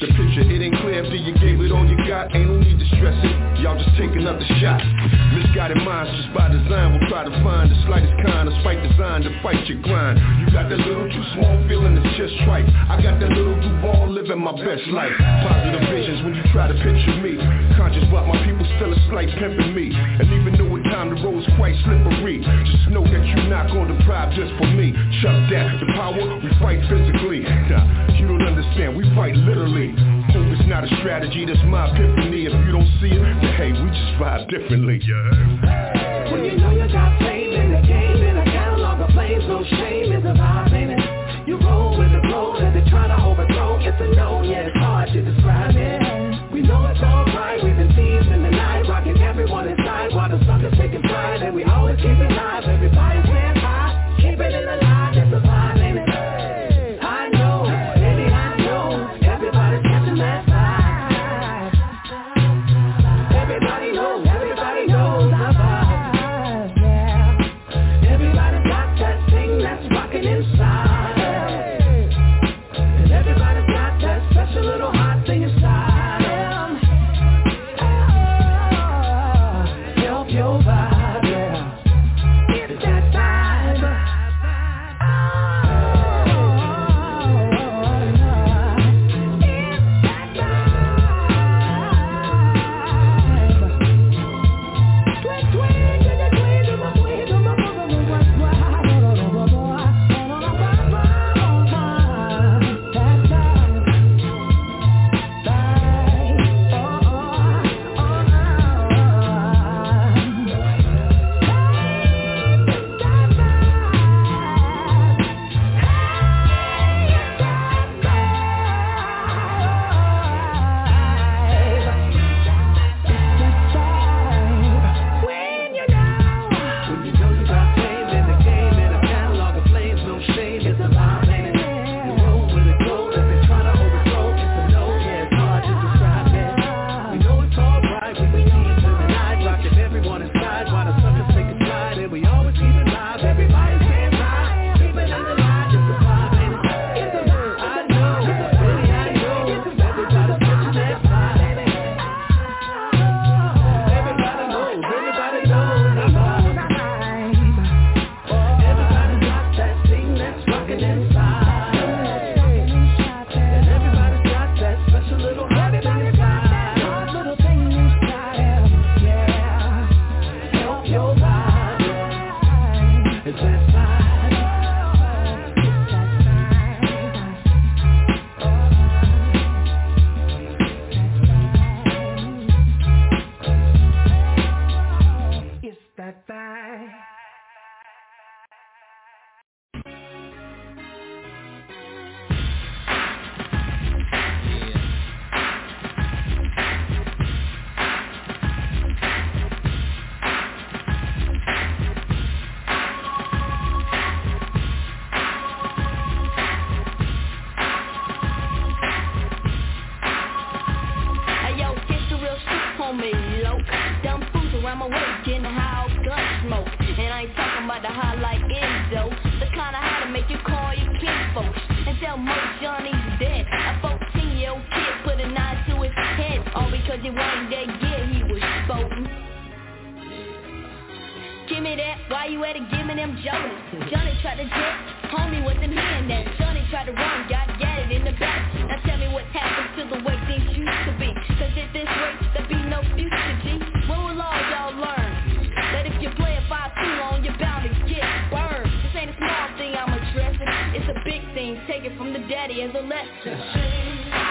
The picture, it ain't clear after you gave it all you got. Ain't no need to stress it. Y'all just take another shot. Misguided minds just by design will try to find the slightest kind of spite designed to fight your grind. You got that little too small feeling, it's just right. I got that little Duval living my best life. Positive visions when you try to picture me. Conscious but my people still a slight pimping me. And even though at time the road's quite slippery, just know that you're not gonna deprive just for me. Chuck that, the power, we fight physically. Nah, you don't understand, we fight literally. Not a strategy, that's my epiphany. If you don't see it, hey, we just vibe differently. Yeah. When you know you got fame in the game, in a catalog of flames, no shame is a vibe, Tell most Johnny's dead. A 14 year old kid put a knife to his head. All because he wasn't that year he was spoken. Give me that, why you at it, give me them Jonas Johnny tried to jet, homie wasn't hearing that Johnny tried to run, got gatted in the back Now tell me what happened to the way things used to be Cause at this rate, there be no future, G it from the daddy as a lesson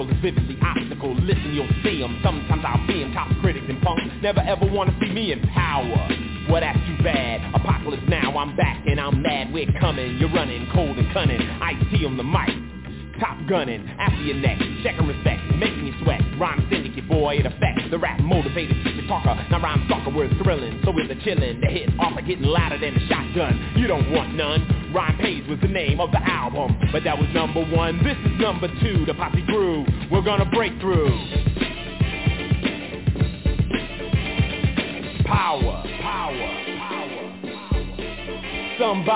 Topical is vividly obstacle. Listen, you'll see 'em. Sometimes I'll be 'em. Top critics and punks never ever wanna see me in power. Well, that's too bad. Apocalypse now, I'm back and I'm mad. We're coming. You're running cold and cunning. I see on the mic. Top gunning, after your neck, checking respect, making you sweat. Rhyme syndicate, boy, it affects the rap motivated teacher talker. Now rhyme stalker, we're thrilling, so is the chillin'. The hit offer getting louder than a shotgun. You don't want none. Rhyme Pays was the name of the album, but that was number one. This is number two, the posse grew.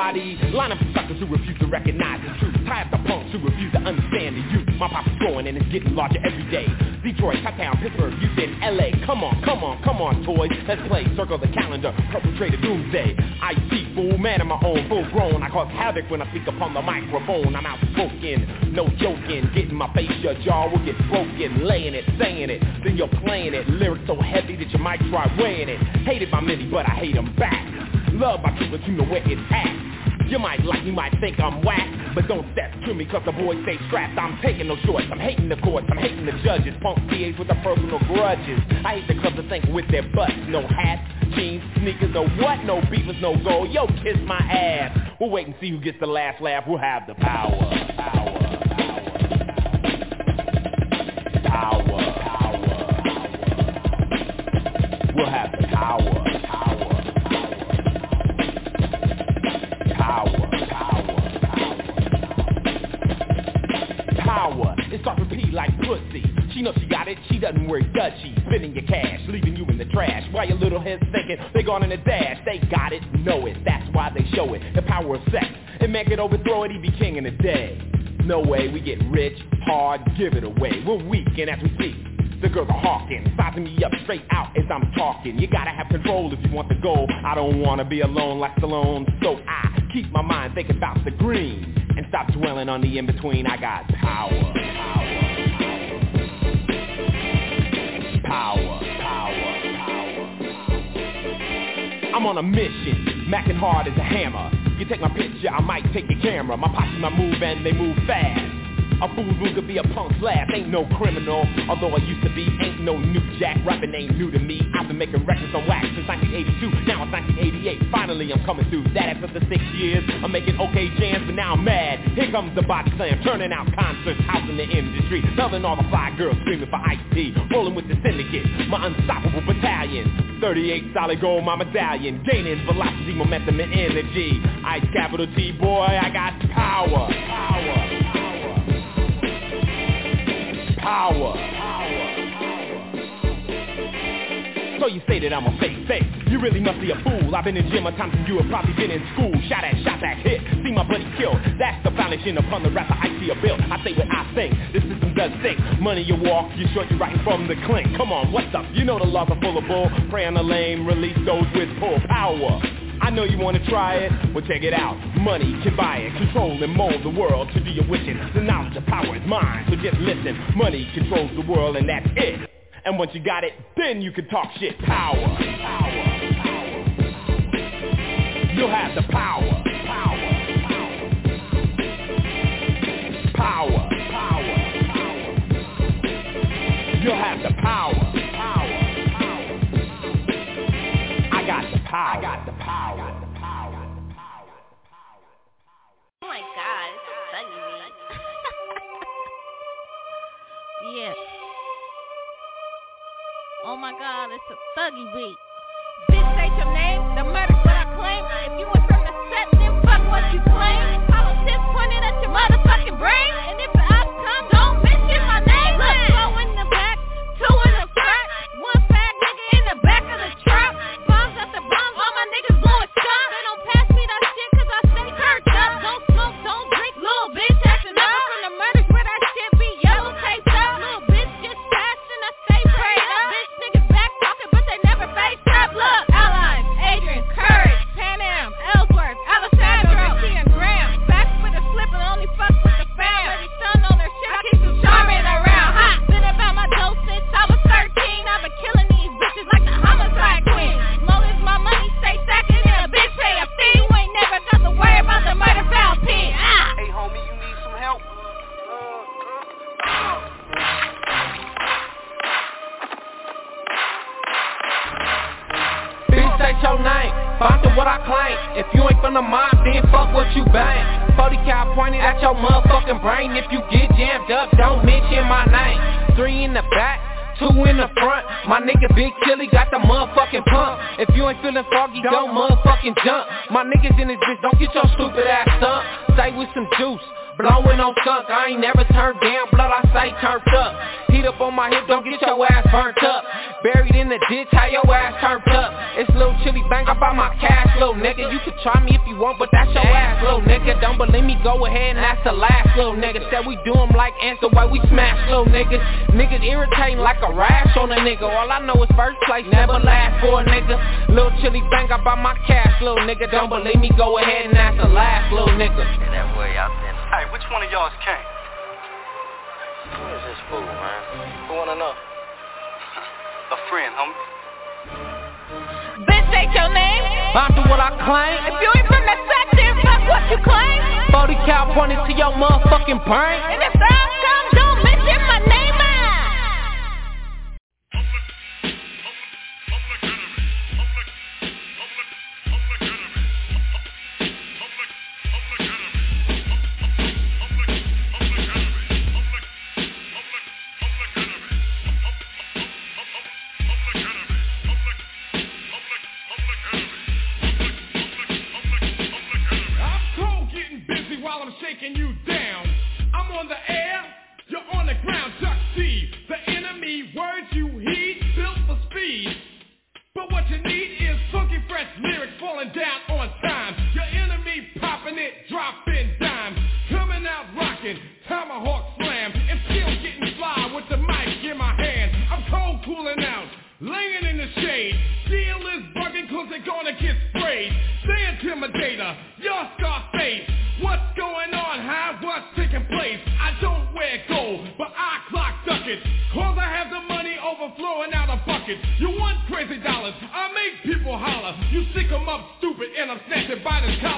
Line up suckers who refuse to recognize the truth. Tie up the punks who refuse to understand the youth. My pop's growing and it's getting larger every day. Detroit, Town, Pittsburgh, Houston, LA. Come on, come on, come on, toys. Let's play. Circle the calendar. Perpetrator doomsday. I see fool, man of my own, full grown. I cause havoc when I speak upon the microphone. I'm outspoken, no joking. Getting my face, your jaw will get broken. Laying it, saying it, then you're playing it. Lyrics so heavy that you might try weighing it. Hated by many, but I hate them back. Love by people, you know where it's at. You might like, you might think I'm whack, but don't step to me cause the boys stay strapped. I'm taking no shorts, I'm hating the courts, I'm hating the judges. Punk PAs with the personal grudges. I hate the clubs that think with their butts. No hats, jeans, sneakers, no what, no beavers, no gold. Yo, kiss my ass. We'll wait and see who gets the last laugh. We'll have the power. Power. Power. We'll have the power. Power. Pussy. She knows she got it, she doesn't worry, does she? Spending your cash, leaving you in the trash. Why your little head's thinking they gone in a dash. They got it, know it, that's why they show it. The power of sex. And man could overthrow it, he be king in a day. No way, we get rich, hard, give it away. We're weak, and as we speak, the girls are hawking, sizing me up straight out as I'm talking. You gotta have control if you want the goal. I don't wanna be alone like Stallone, so I keep my mind thinking about the green and stop dwelling on the in-between. I got power, power, power, power, power. I'm on a mission, macking hard as a hammer. You take my picture, I might take your camera. My posse, my move, and they move fast. A fool who could be a punk's last ain't no criminal. Although I used to be, ain't no new jack. Rapping ain't new to me. I've been making records on wax since 1982 Now it's 1988, finally I'm coming through That after the six years, I'm making okay jams But now I'm mad, here comes the body slam Turning out concerts, house in the industry. Telling all the fly girls screaming for Ice-T. Rolling with the syndicate, my unstoppable battalion 38 solid gold, my medallion. Gaining velocity, momentum, and energy. Ice capital T, boy, I got power. Power power. So you say that I'm a fake fake. You really must be a fool. I've been in gym a time since you have probably been in school. Shot at, shot at, hit. See my buddy killed. That's the foundation upon the rapper I see a build. I say what I think. This system does think. Money you walk, you short, you writing from the clink. Come on, what's up? You know the laws are full of bull. Pray on the lame, release those with full power. I know you wanna try it, well check it out. Money can buy it, control and mold the world to do your wishing. The knowledge of power is mine, so just listen. Money controls the world and that's it. And once you got it, then you can talk shit. Power, power, power. You'll have the power, power, power, power. You'll have the power, power, power. I got the power. I got the power. Oh my god, it's a thuggy beat. Bitch, say your name, the murder's what I claim. If you were from the set, then fuck what you claim. Politics pointed at your motherfucking brain. And if the ops come, don't brain. If you get jammed up, don't mention my name. Three in the back. Two in the front, my nigga Big Chili got the motherfucking pump. If you ain't feeling foggy, don't motherfucking jump. My niggas in this bitch, don't get your stupid ass stumped. Stay with some juice. Blowing on skunk, I ain't never turned down, blood I say turned up. Heat up on my hip, don't get your ass burnt up. Buried in the ditch, how your ass turned up. It's little Chilly Bang, I buy my cash, little nigga. You can try me if you want, but that's your ass, little nigga. Don't believe me, go ahead and that's the last, little nigga. Said we do 'em like ants, the way we smash, little niggas. Niggas irritating like a rash on a nigga. All I know is first place, never last for a nigga. Little Chilly Bang, I buy my cash, little nigga. Don't believe me, go ahead and that's the last, little nigga. That out there. Hey, which one of y'all's king? Who is this fool, man? Who wanna know? A friend, homie. Bitch, ain't your name. I'm do what I claim. If you ain't from that sack, then fuck what you claim. 40 cal pointed to your motherfucking brain. And if the outcome don't mention my name, tomahawk slam. And still getting fly with the mic in my hand. I'm cold cooling out, laying in the shade. Steel is bugging cause they're gonna get sprayed. Say intimidator, you're Scarface. What's going on, huh? What's taking place? I don't wear gold, but I clock ducats. Cause I have the money overflowing out of buckets. You want crazy dollars, I make people holler. You sick stick 'em up stupid and I'm snatching by the collars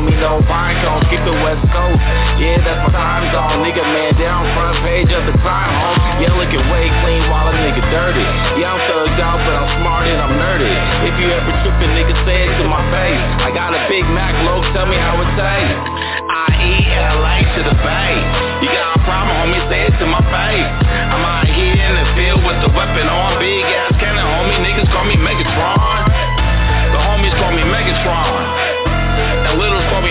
burning trees, on me no vine cones. Keep the West Coast, yeah, that's my time zone. Nigga, man, down front page of the time home. Yeah, looking way clean while a nigga dirty. Yeah, I'm thugged out, but I'm smart and I'm nerdy. If you ever trippin', nigga, say it to my face. I got a Big Mac, low, tell me how it tastes. I-E-L-A to the Bay. You got a problem, homie, say it to my face. I'm out here in the field with the weapon on. Big ass cannon, homie, niggas call me Megatron. The homies call me Megatron.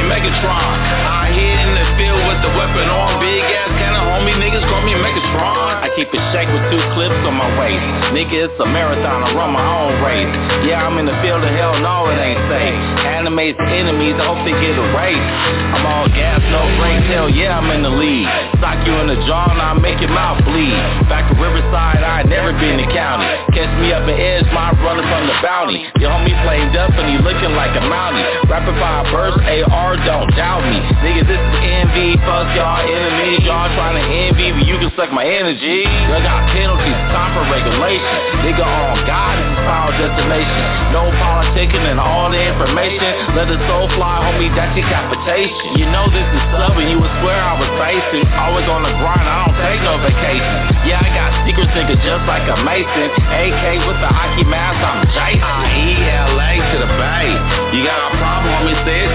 Megatron. I here in the field with the weapon on. Big ass cannon, homie, niggas call me Megatron. I keep it shake with two clips on my waist. Nigga, it's a marathon, I run my own race. Yeah, I'm in the field of hell, no, it ain't safe. Animes enemies, I hope they get erased. I'm all gas, no brakes, hell yeah, I'm in the lead. Sock you in the jaw and I make your mouth bleed. Back to Riverside, I ain't never been to county. Catch me up in edge, my running from the bounty. Your homie flamed up and he looking like a mountie. Rapid fire burst, AR, don't doubt me. Nigga, this is envy, fuck y'all enemies. Y'all trying to envy, but you can suck my energy. I got penalties, time for regulation. Nigga on God his power destination. No politicking and all the information. Let the soul fly, homie, that's decapitation. You know this is stubborn, you would swear I was basic. Always on the grind, I don't take no vacation. Yeah, I got secrets, nigga, just like a Mason. AK with the hockey mask, I'm Jason. I-E-L-A to the Bay. You got a problem, homie, say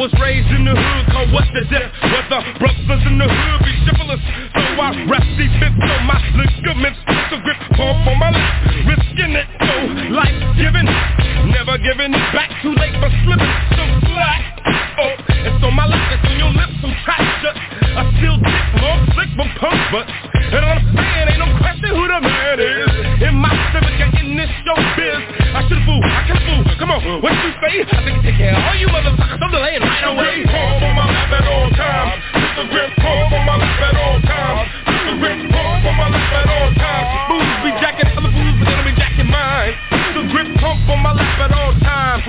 was raised in the hood, called what the death Whether brothers in the hood be syphilis So I these bits on my ligaments. With a grip pump on my lip Risking it, so life-giving Never giving it back, too late for slipping So slack, oh it's on my life is on your lips, some trash shut I still dick more slick but punk butts And I'm saying ain't no question who the man is In my civic in this show biz I should've fooled, I could've fooled Come on, what you say? I think take care of all you motherfuckers I'm delaying right away Palm on my lap at all times. Pistol grip pump on my lap at all times. Pistol grip pump on my lap at all times. Mine. Grip pump on my lap at all times.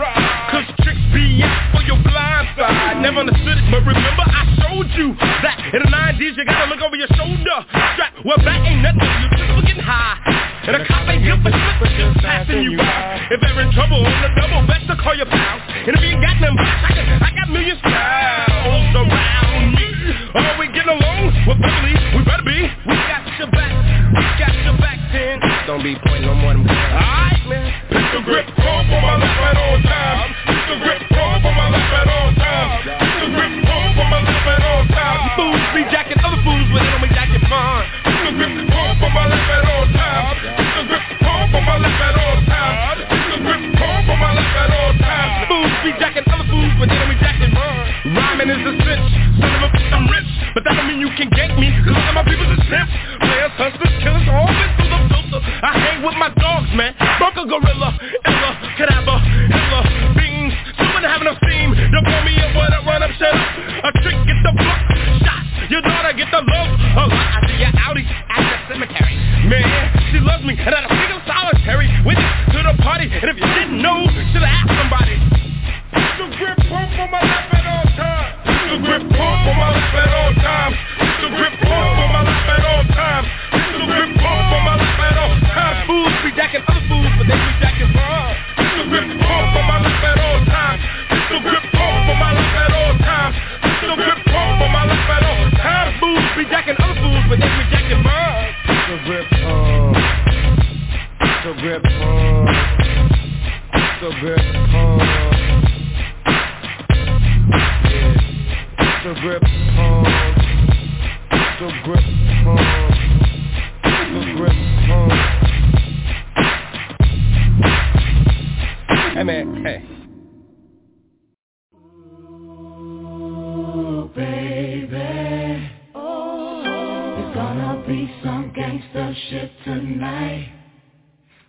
Cause tricks be out for your blind side. Never understood it, but remember I showed you that in the 90s you gotta look over your shoulder. Strap, well that ain't nothing, you just getting high. And a cop ain't good for slip, just passing you by. If they're in trouble on the double, best to call your pals. And if you ain't got them, I, I got million styles around me. Are we getting along? Well, Beverly, we better be. We got your back, we got your back, ten. Don't be pointing no more of them. Alright, man. Pistol grip pump on my lap at all times. Pistol grip pump on my lap at all times. Pistol grip pump on my lap at all times. Fools be jacking other fools, but they don't be jacking mine. Pistol grip pump on my lap at all times. Pistol grip pump on my lap at all times. Pistol grip pump on my lap at all times. Fools be jacking other fools, but they don't jacking mine. Rhyming is a cinch. Son of a bitch, I'm rich. But that don't mean you can get me. Cause all of my people's is simps. Players, hustlers, killers, all been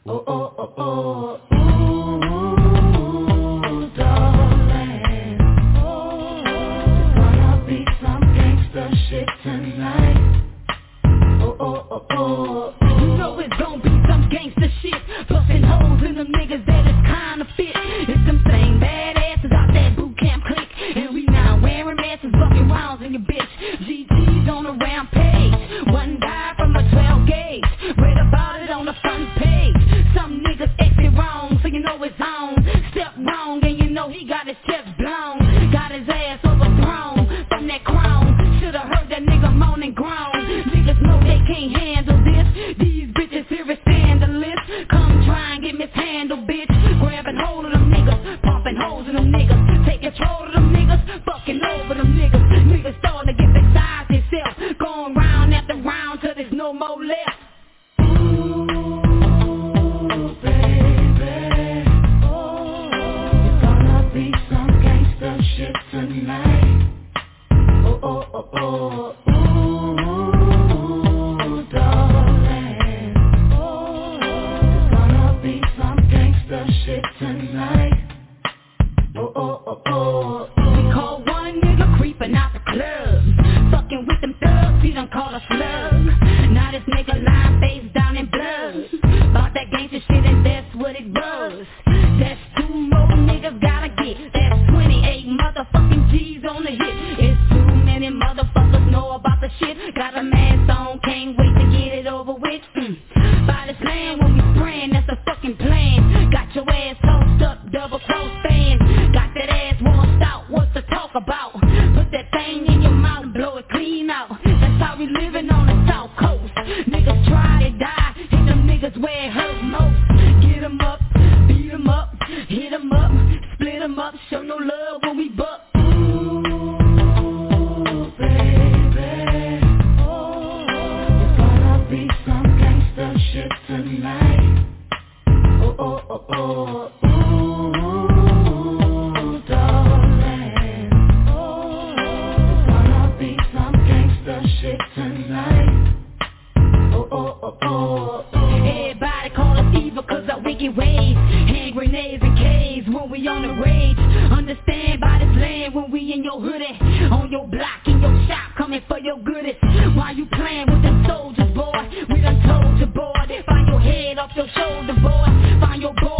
oh, oh, oh, oh. Hand grenades and caves when we on the rage Understand by this land when we in your hoodie On your block, in your shop, coming for your goodies. Why you playing with them soldiers, boy? We done told you, boy Find your head off your shoulder, boy. Find your boy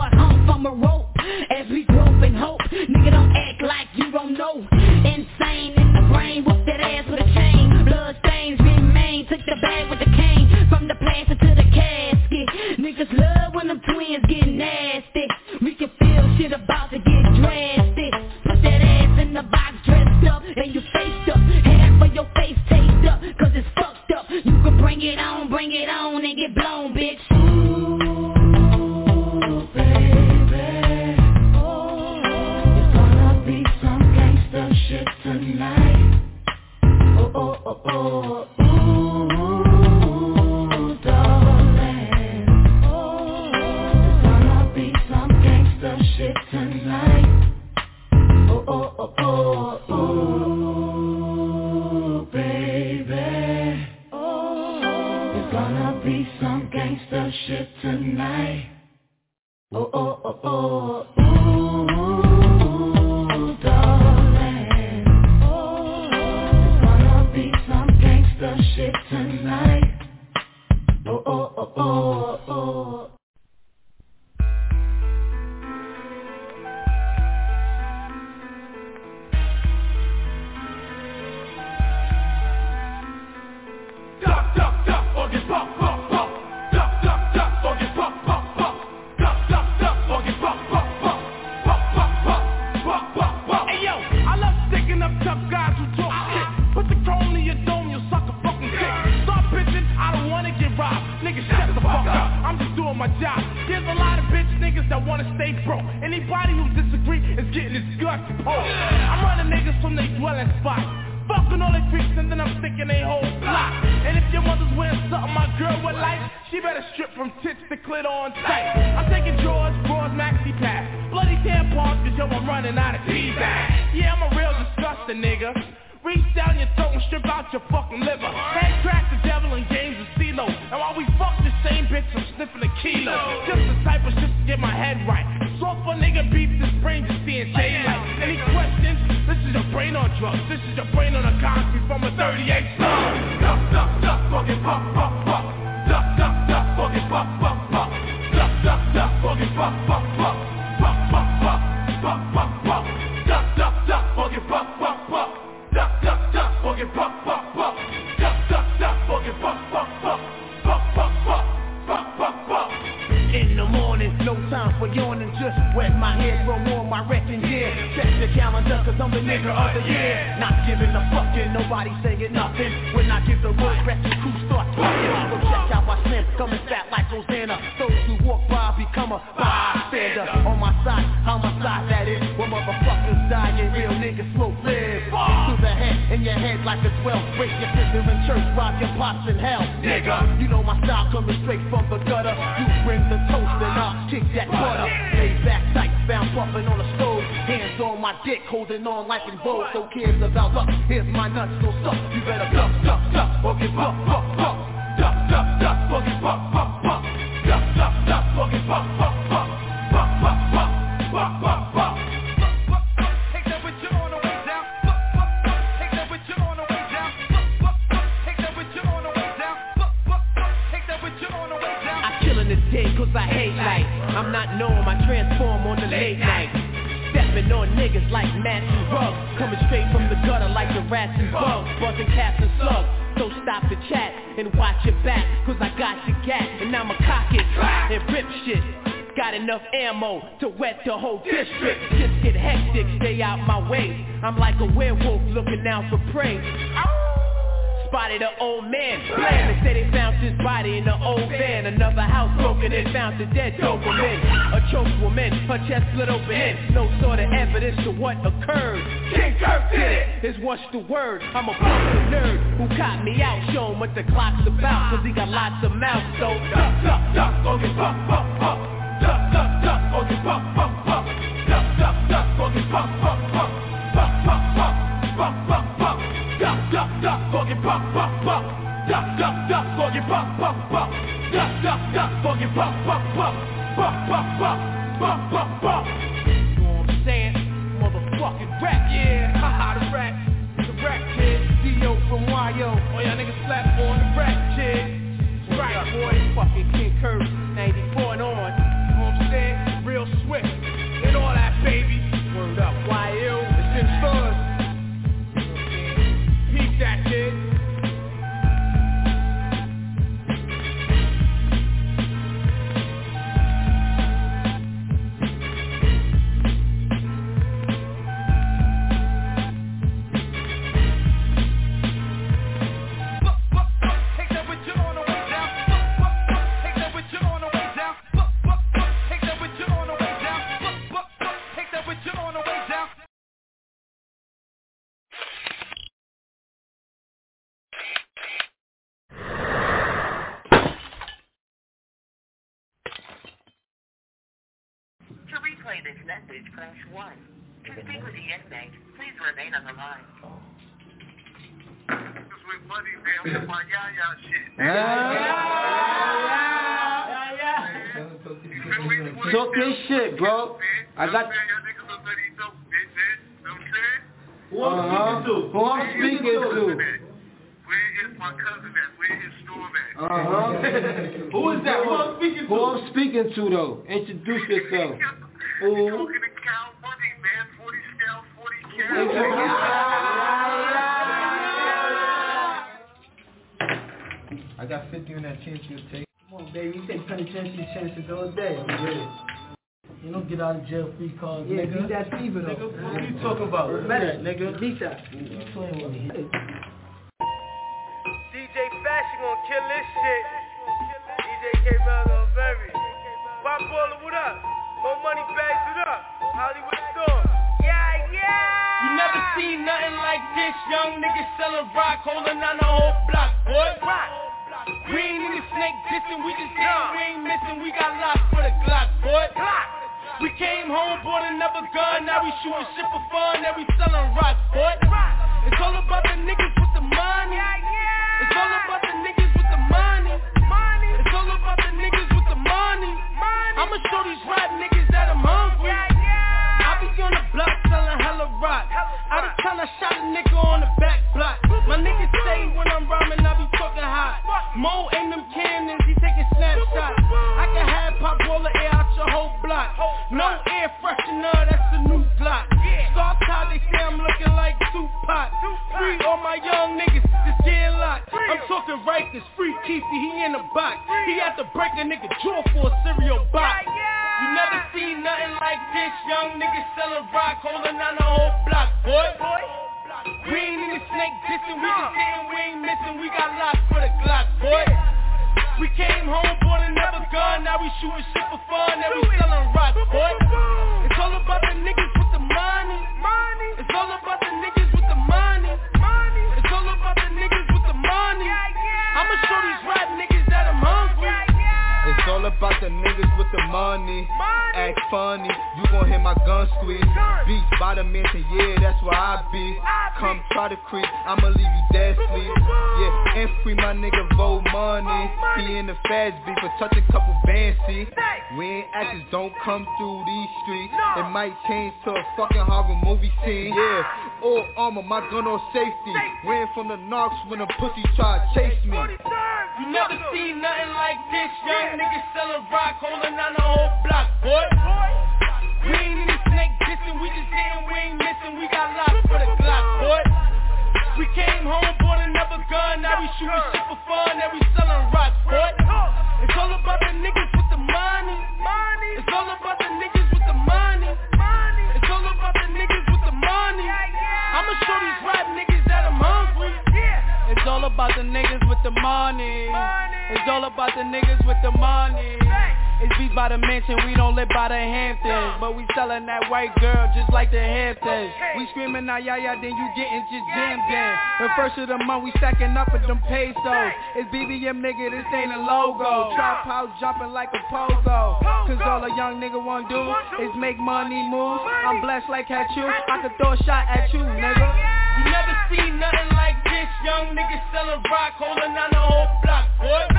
friends getting nasty. We can feel shit about to get drastic. Put that ass in the box dressed up and you faced up. Half of your face taped up cause it's fucked up. You can bring it on, bring it on and get blown, bitch. tonight. Oh, oh, oh, oh. Ooh. my job. There's a lot of bitch niggas that wanna stay broke. Anybody who disagree is getting his guts pulled. I'm running niggas from their dwelling spot. Fucking all their creeps and then I'm sticking they whole block. And if your mother's wearing something my girl would like, she better strip from tits to clit on tight. I'm taking George bras, maxi pads, Bloody tampons cause yo I'm running out of T-bags. Yeah I'm a real disgusting nigga. Reach down your throat and strip out your fucking liver. Head crack the devil and games of CeeLo. And while we fuck bitch, I'm sniffing a kilo. Just the type of shit to get my head right. So if a nigga beats his brain just seeing daylight. Any questions? This is your brain on drugs. This is your brain on a concrete from a 38 slug. Duck, duck, duck, fucking pop, pop, pop. Duck, duck, duck, fucking pop, pop, pop. Duck, duck, duck, fucking pop, pop. Pop, just wet my hair from all my wrecking gear. Check the calendar, cause I'm the nigga of the year. Not giving a fuck and nobody saying nothing. When I give the word, rest the crew start talking. So check out my slim, coming fat like Rosanna. Those who walk by become a bystander. On my side, how my side that is. When motherfuckers die and real niggas smoke live. To the head, in your head like a 12. Break your sister in church, rob your pops in hell. Nigga, you know my style coming straight from the dick, holding on like in vogue. So cares about luck. Here's my nuts, so suck. You better duck, duck, duck, or get buck, buck, buck. Duck, duck, duck, or get buck, buck, buck. Duck, duck, duck, or get buck, buck, ammo to wet the whole district. Just get hectic, stay out my way. I'm like a werewolf looking out for prey. Spotted an old man Blam, they say they found his body in an old van. Another house broken and found the dead Doberman A choked woman, her chest split open in No sort of evidence to what occurred. King Kirk did it, is what's the word? I'm a fucking nerd who caught me out Show him what the clock's about Cause he got lots of mouths. So duck, duck, duck, or get pop, pop, pop remain on the line. Talk your shit, bro. I got. Who I'm Uh-huh. speaking to? Who I'm speaking to? Uh-huh. Who is that? Who I'm speaking to? Who I'm speaking to though? Introduce yourself. Fool. I got 50 on that chance you'll take. Come on, baby. You take penitentiary chances all day. I'm with it. You don't get out of jail free cards, Yeah, nigga. beat that fever, though. Nigga, what are you talking about? Beat that, nigga. Beat that. You playing with me. DJ Fashion gonna kill this shit. DJ K Mello Berry. Pop Balla, what up? More money bags it up. Hollywood store. Yeah, yeah. You never seen nothing like this. Young niggas selling rock, holding on the whole block, boy. We ain't in the snake dissing, we just hitting, we ain't missing. We got locked for the Glock, boy. We came home, bought another gun. Now we shooting shit for fun. Now we selling rock, boy. It's all about the niggas with the money. It's all about the niggas with the money. It's all about the niggas with the money. I'ma show these rap niggas first of the month we stacking up with them pesos. It's BBM nigga, this ain't a logo. Trap house jumping like a pogo. Cause all a young nigga wanna do is make money move I'm blessed like you, I could throw a shot at you nigga. You never seen nothing like this, young niggas selling rock, holding on the whole block, boy.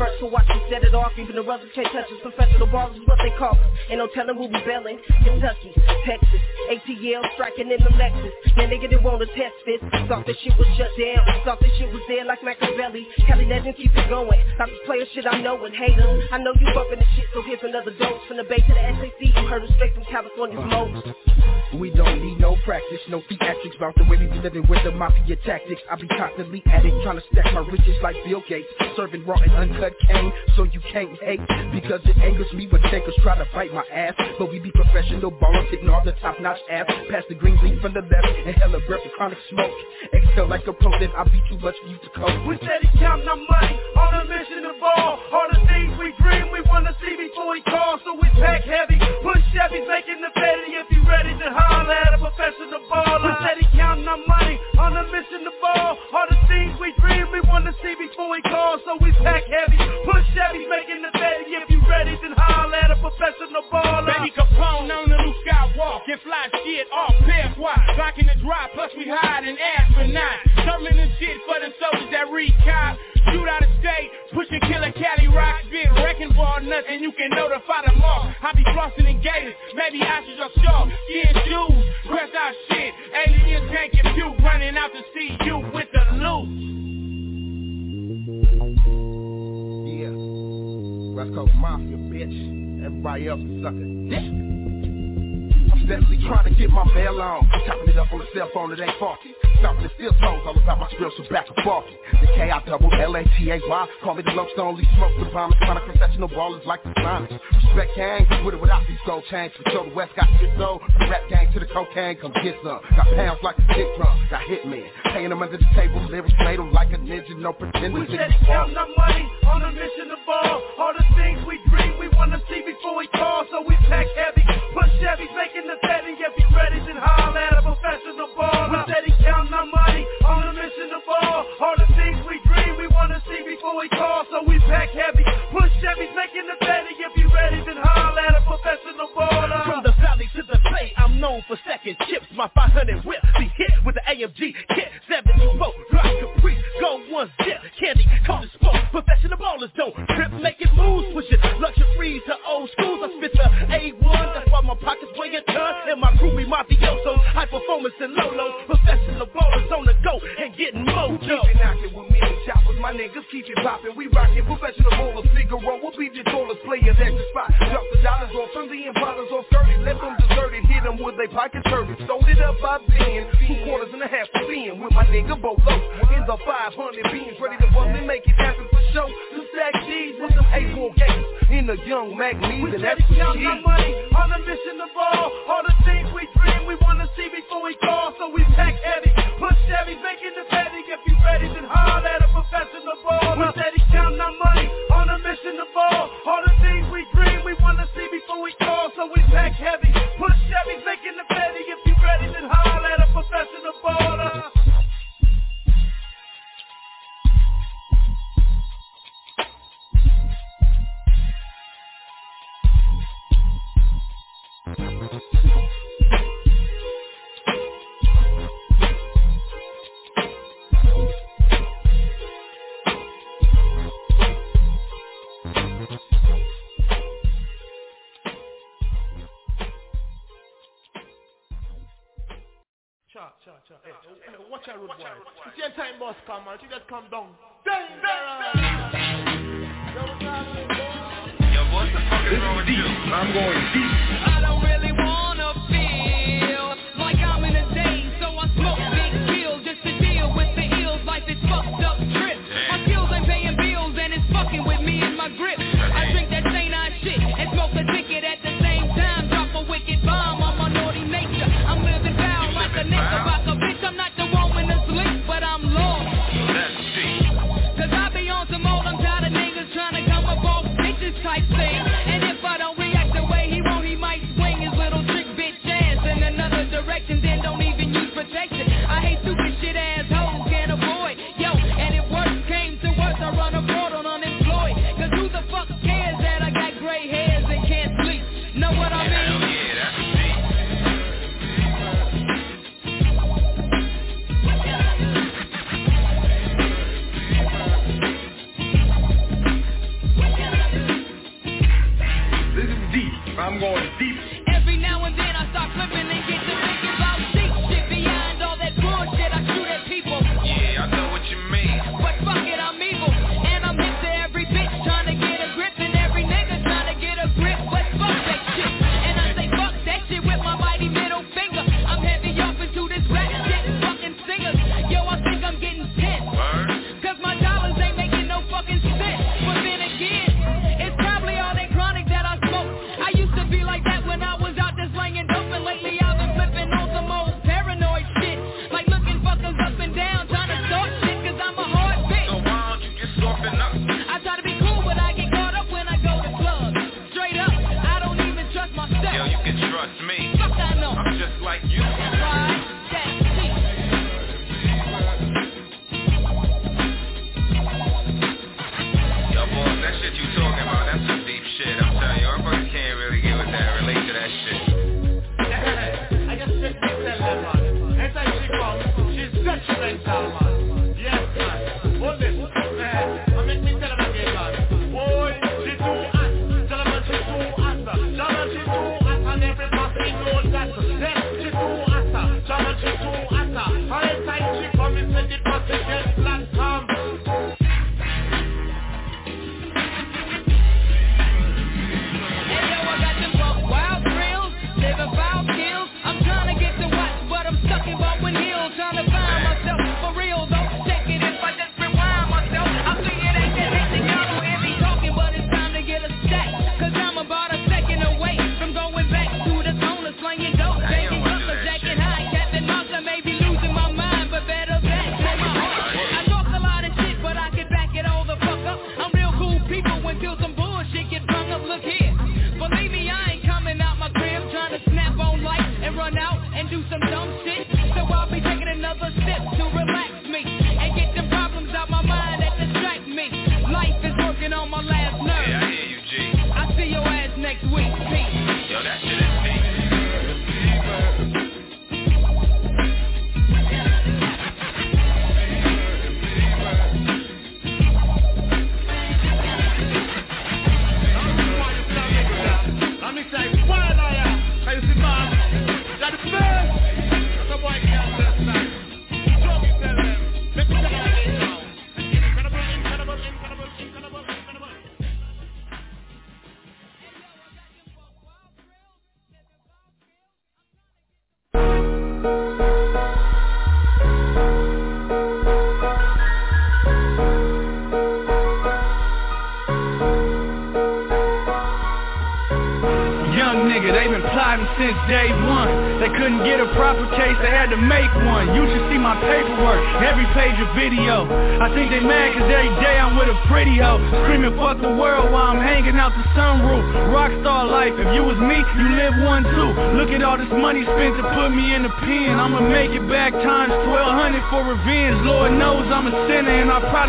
First to watch me set it off. Even the brothers can't touch us. Professional ballers is what they call us. Ain't no telling who we belling. Kentucky, Texas, ATL striking in the Lexus. Yeah, nigga want to test this. Thought this shit was shut down. Thought this shit was there like Machiavelli. Cali legend keep it going. Stop this player shit I know and haters. I know you bumping the shit, so here's another dose. From the Bay to the SAC, you heard it straight from California's most. We don't need no practice, no theatrics. About the way we be living with the mafia tactics. I be constantly at it, trying to stack my riches like Bill Gates. Serving raw and uncut cane, so you can't hate. Because it angers me when takers try to bite my ass. But we be professional ballers, hitting all the top-notch ass. Pass the green leaf from the left, and hella breath of chronic smoke. Exhale like a protein, I be too much for you to cope. We steady counting our money, on a mission to ball All the things we dream, we wanna see before we call. So we pack heavy, push Chevys, making the fatty holler at a professional baller. We steady counting our money on a mission to ball. All the things we dream we want to see before we call. So we pack heavy, push heavy, making the betty. If you ready, then holler at a professional baller. Baby Capone on the new skywalk get fly shit off path wide. Blocking the drop. plus we hide an astronaut. Serving the shit for the soldiers that read. Shoot out of state, pushing killer Cali rock. Been wrecking for nothing, you can notify them all. I be crossing in gators, maybe I should just show shoes, press out shit. Aliens can't compute, running out to see you with the loot. Yeah. West Coast Mafia, bitch. Everybody else is sucker. Steadily trying to get my mail on. Chopping it up on the cell phone, it ain't faulty. Stopping the steel toes, all about my spiritual back and forth. The K I double L A T A Y. Call me the low stone, smoke with bombers. Kind of professional ballers like the Sonics. Respect gang, with or without these gold chains. Show the West got shit though. From rap gang to the cocaine, come get some. Got pounds like a kick drum, got hit men. Paying them under the table, lyrics played them like a ninja, no pretending. We said counting our money on a mission to ball. All the things we dream, we wanna see before we call. So we pack heavy, push Chevys, making the setting. If you ready, then holler at a professional baller. We steady counting our money on a mission to ball. All the things we dream, we wanna see before we call. So we pack heavy, push Chevys, making the setting. If you ready, then holler at a professional baller. From the valley to the bay, I'm known for second chips. My 500 whip be hit with the AMG kit. 74, rock caprice, go one zip. Candy, call it smoke. Professional ballers don't trip, making moves, pushing luxuries to old schools. I spit the A1, that's why my pockets weigh a ton. And my crew be mafiosos, high performance and lolos. Professional ballers on the go and getting mojo. Keep it knocking with me and choppers, my niggas keep it popping. We rockin' professional ballers, Figaro. We'll be the tallest players at the spot. Drop the dollars off from the bottles off 30. Let them it, hit them with they pocket turban. Sold it up by Ben, two quarters and a half for Ben. With my nigga Bolo in the 500 beans, ready to bust and make it happen for show. Stack G's with them A4 games in the young We and that's what counting our money on a mission to ball. All the things we dream, we wanna see before we call. So we pack heavy, push Chevy, making the petty. If you ready, then holler at a professional baller. We steady counting our money on a mission to ball. All the things we dream, we wanna see before we call. So we pack heavy, push Chevy, making the petty. Watch out, road boy. The same time boss come, man. She just come down. Dangerous. Yo, what the fuck is wrong with you? I'm going deep. I don't really wanna feel like I'm in a daze, so I smoke big pills just to deal with the ills. Life is fucked up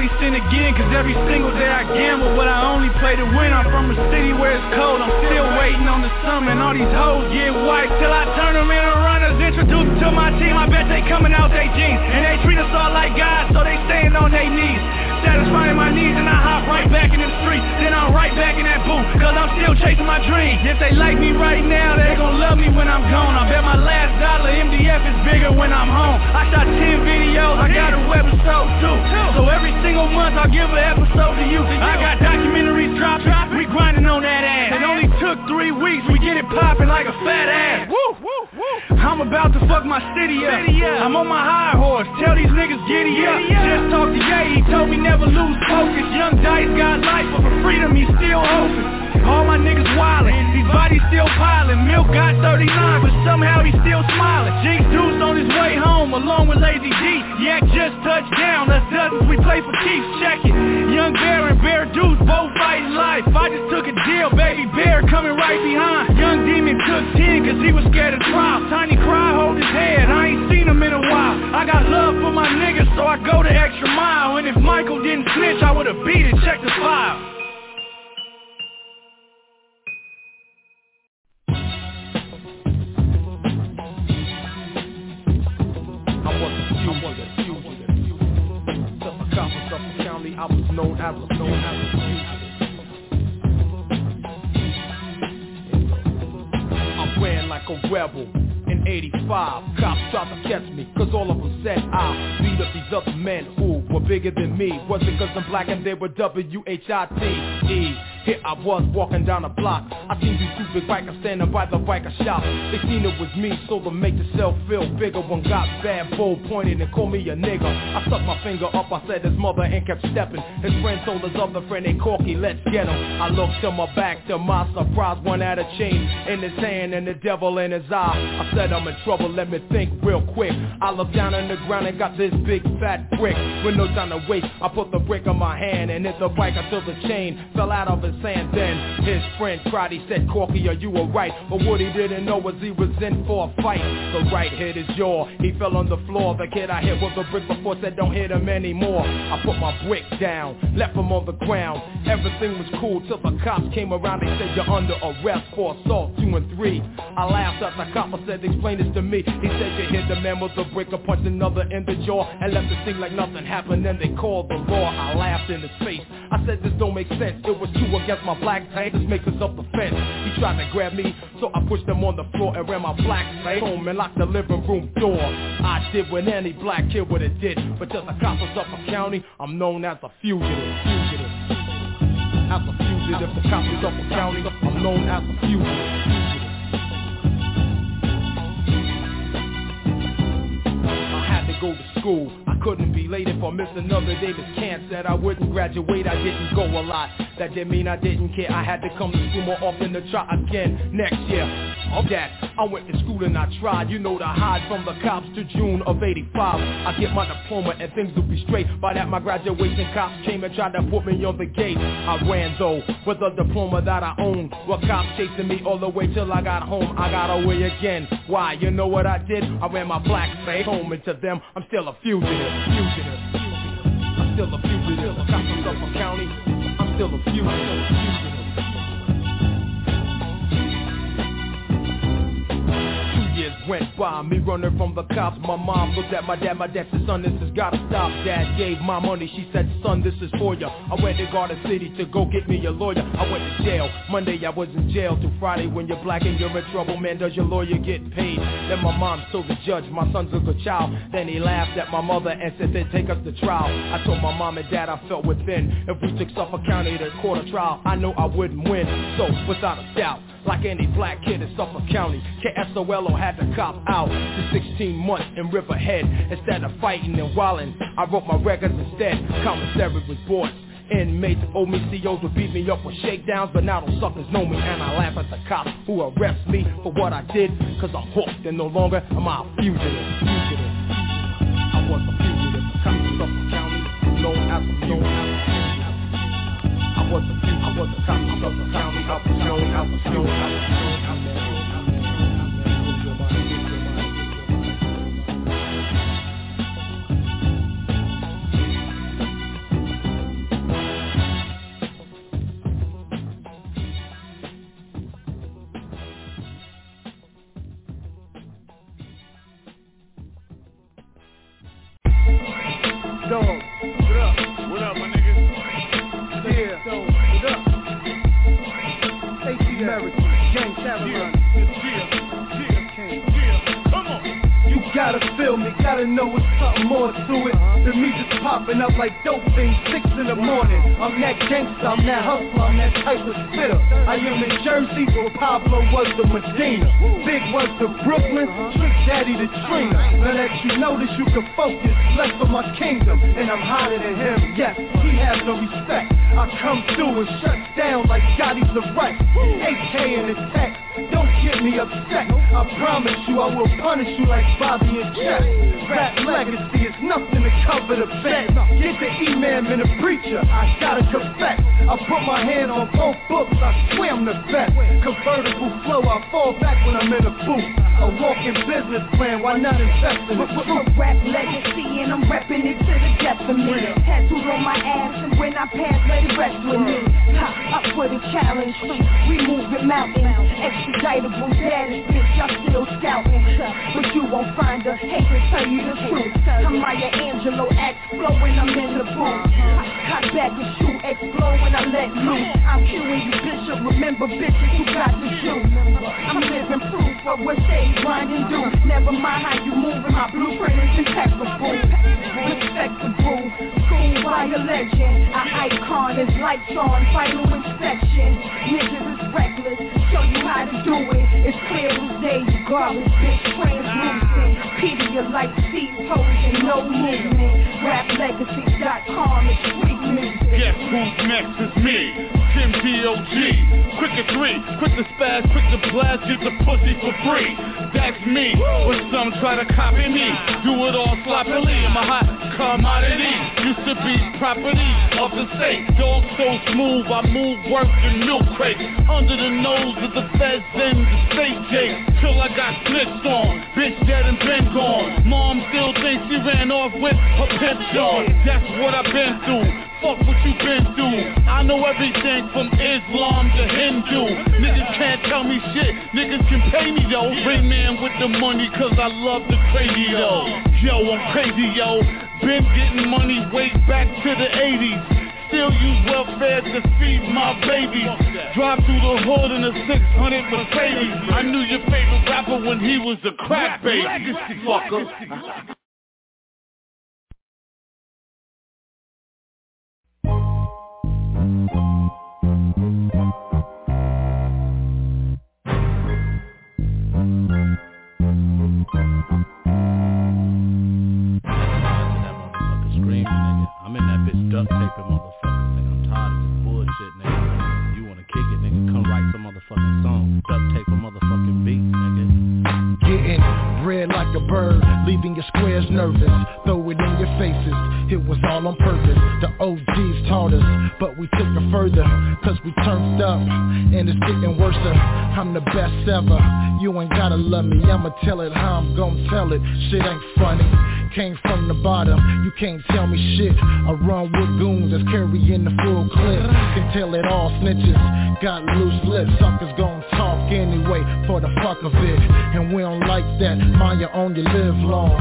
probably sin again. Cause every single day I gamble, but I only play to win. I'm from a city where it's cold, I'm still waiting on the summer. And all these hoes get white till I turn them into runners. Introduce them to my team, I bet they coming out they jeans. And they treat us all like guys, so they staying on their knees. Satisfying my needs and I hop right back in the street. Then I'm right back in that booth, cause I'm still chasing my dreams. If they like me right now, they gon' love me when I'm gone. I bet my last dollar MDF is bigger when I'm home. I shot 10 videos, I got a webisode too. So every single month I'll give an episode to you. I got documentaries dropping, we grinding on that ass. It only took three weeks, we get it popping like a fat ass. I'm about to fuck my city up. I'm on my high horse, tell these niggas giddy up. Just talked to Ye, he told me never lose focus. Young Dice got life, but for freedom he still hoping. All my niggas wildin', these bodies still piling. Milk got 39, but somehow he still smiling. Jinx Deuce on his way home, along with Lazy D. Yak just touched down, us dozens, we play for keeps, check it. Young Bear and Bear Deuce both fighting life. I just took a deal, baby Bear coming right behind. Young Demon took 10 cause he was scared of trial. Tiny Cry hold his head, I ain't seen him in a while. I got love for my niggas, so I go the extra mile. And if Michael didn't snitch, I would've beat it, check the file. Men who were bigger than me. Was it cause I'm black and they were W-H-I-T-E? Here I was walking down the block. I seen these stupid bikers standing by the biker shop. They seen it was me, so to make themselves feel bigger. One got bad, bold, pointed and called me a nigger. I stuck my finger up, I said his mother and kept stepping. His friend told his other friend, they corky, let's get him. I looked to my back, to my surprise, one had a chain in his hand and the devil in his eye. I said I'm in trouble, let me think real quick. I looked down on the ground and got this big fat brick. With no time to waste, I put the brick on my hand and hit the bike until the chain fell out of his hand. Then his friend cried, he said, Corky, are you alright? But what he didn't know was he was in for a fight. The right hit his jaw, he fell on the floor. The kid I hit with a brick before said, don't hit him anymore. I put my brick down, left him on the ground. Everything was cool till the cops came around. They said, you're under arrest for assault two and three. I laughed at the cop, I said, explain this to me. He said, you hit the man with the brick, I punched another in the jaw, and left it seem like nothing happened. Then they called the law. I laughed in his face. I said, this don't make sense. It was two against my black tank. This makes us up the fence. He tried to grab me, so I pushed him on the floor and ran my black tank home and locked the living room door. I did what any black kid would have did, but just a cop of Suffolk County, I'm known as a fugitive. As a fugitive, the cop of Suffolk County, I'm known as a fugitive. I had to go to school. I couldn't be late if I missed another day. Miss Camp said I wouldn't graduate. I didn't go a lot. That didn't mean I didn't care. I had to come to school more often to try again next year. of that. I went to school and I tried, you know, to hide from the cops to June of 85. I get my diploma and things will be straight. By that, my graduation cops came and tried to put me on the gate. I ran though with a diploma that I owned. Well, cops chasing me all the way till I got home. I got away again. Why? You know what I did? I ran my black face home and to them, I'm still a fugitive. Fugitive. I'm still a fugitive. Cop from a County. I'm still a fugitive. Went by, me running from the cops. My mom looked at my dad, my dad said, son, this has gotta stop. Dad gave my money, she said, son, this is for ya. I went to Garden City to go get me a lawyer. I went to jail. Monday I was in jail till Friday. When you're black and you're in trouble, man, does your lawyer get paid? Then my mom told the judge, my son's a good child. Then he laughed at my mother and said, they'd take us to trial. I told my mom and dad I felt within. If we took Suffolk County to court of trial, I know I wouldn't win. So, without a doubt, like any black kid in Suffolk County, KSOLO had to cop out to 16 months in Riverhead. Instead of fighting and wilding, I wrote my records instead. Commissary was bought. Inmates owe me COs would beat me up with shakedowns, but now those suckers know me and I laugh at the cops who arrest me for what I did, cause I'm hooked and no longer am I a fugitive. Fugitive. I was a fugitive. Cops in Suffolk County, known as a known as a. I was a fugitive. I was a cop in Suffolk County, I was known as a fugitive. Dog, gotta me, gotta know it's something more to it me just popping up like dope things six in the morning. I'm that gangster, I'm that hustler, I'm that type of spitter. I am in Jersey where Pablo was the Medina. Big was the Brooklyn, Trick Daddy the Trina. Now that you know this, you can focus less on my kingdom. And I'm hotter than him, yes, he has no respect. I come through and shut down like Gotti's arrest. AK in the text, don't get me upset. I promise you I will punish you like Bobby and Jeff. Rap legacy is nothing to cover the bet. Get the imam and the preacher, I gotta confess. I put my hand on both books, I swear the best. Convertible flow, I fall back when I'm in a booth. A walking business plan, why not invest in truth? Rap legacy and I'm repping it to the death of me. Tattooed on my ass and when I pass, let it rest with me. Ha, up for the challenge, we moving mountains. Extraditable status, bitch, I'm still scouting. But you won't find a hate to tell you the truth. I'm Maya Angelou, act flow when I'm in the booth. Cock back and shoot, explode when I let loose. I'm cueing you, bishop, remember bitches you got the juice. I'm living proof of what they grind and do. Never mind how you moving, my blueprint is impeccable. Respectable, school by a legend. A icon is lights on, final inspection. Niggas is reckless, show you how to do it. It's clear as day, garbage, bitch, translucent. Pedialyte, seed pose and no movement. Raplegacy.com is music. Guess who's next is me, Tim D.O.G. Quick to three, quick to spaz, quick to blast, get the pussy for free. That's me, but some try to copy me. Do it all sloppily, I'm a hot commodity. Used to be property of the state. Dog so smooth, I move work in milk crate. Under the nose of the feds and the state gate. Till I got snitched on, bitch dead and been gone. Mom still thinks she ran off with her pimp John. That's what I've been through. Fuck what you been through. I know everything from Islam to Hindu. Niggas can't tell me shit. Niggas can pay me though. Bring man with the money cause I love the crazy though. Yo, I'm crazy yo. Been getting money way back to the 80s. Still use welfare to feed my baby. Drive through the hood in a 600 Mercedes. I knew your favorite rapper when he was a crack baby. Fucker. Duct taping motherfucker. Nigga, I'm tired of this bullshit, nigga. You wanna kick it, nigga? Come write some motherfucking song. Duct tape a motherfucking beat. nigga. getting bred like a bird, leaving your squares nervous. Throw it in your faces, it was all on purpose. The OGs taught us, but we took it further, cause we turned up, and it's getting worse. I'm the best ever, you ain't gotta love me, I'ma tell it how I'm gon' tell it. Shit ain't funny, came from the bottom, you can't tell me shit. I run with goons that's carrying the full clip, can tell it all snitches. Got loose lips, suckers gon' talk anyway for the fuck of it, and we don't like that. Mind you live long.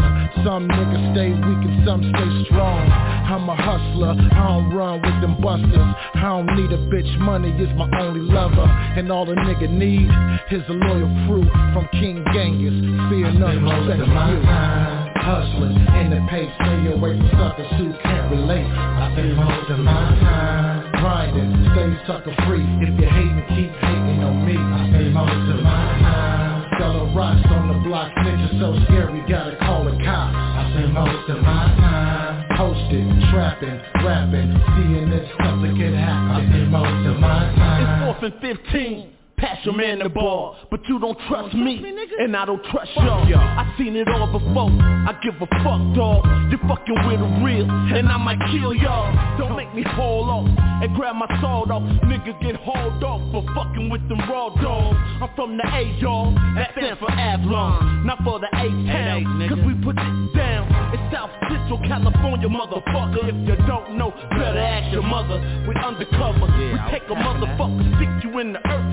Some niggas stay weak and some stay strong. I'm a hustler, I don't run with them busters. I don't need a bitch, money is my only lover. And all a nigga need is a loyal crew from King Gangis. Fear none, respect you. Hustling in the pace, stay away from suckers who can't relate. I spend most of my time grinding, stay sucker free. If you hating, keep hating on me. I spend most of my time selling rocks on the block. Niggas so scary, gotta call the cops. I spend most of my time posted, trapping, rapping, seeing if something can happen. I spend most of my time. It's fourth and fifteen. Pass your man the ball, but you don't trust me, and I don't trust y'all. I seen it all before. I give a fuck, dog. You fucking with the real, and I might kill y'all. Don't make me haul off and grab my sword off. Nigga get hauled off for fucking with them raw dogs. I'm from the A, y'all. That stands for Avalon, not for the A town. Cause we put it down. It's South Central California, motherfucker. If you don't know, better ask your mother. We undercover. We take a motherfucker, stick you in the earth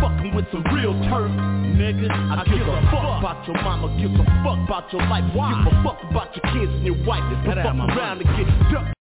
fucking with some real turf. Nigga, I give a fuck about your mama, give a fuck about your life. Give a fuck about your kids and your wife. Don't fuck around and get ducked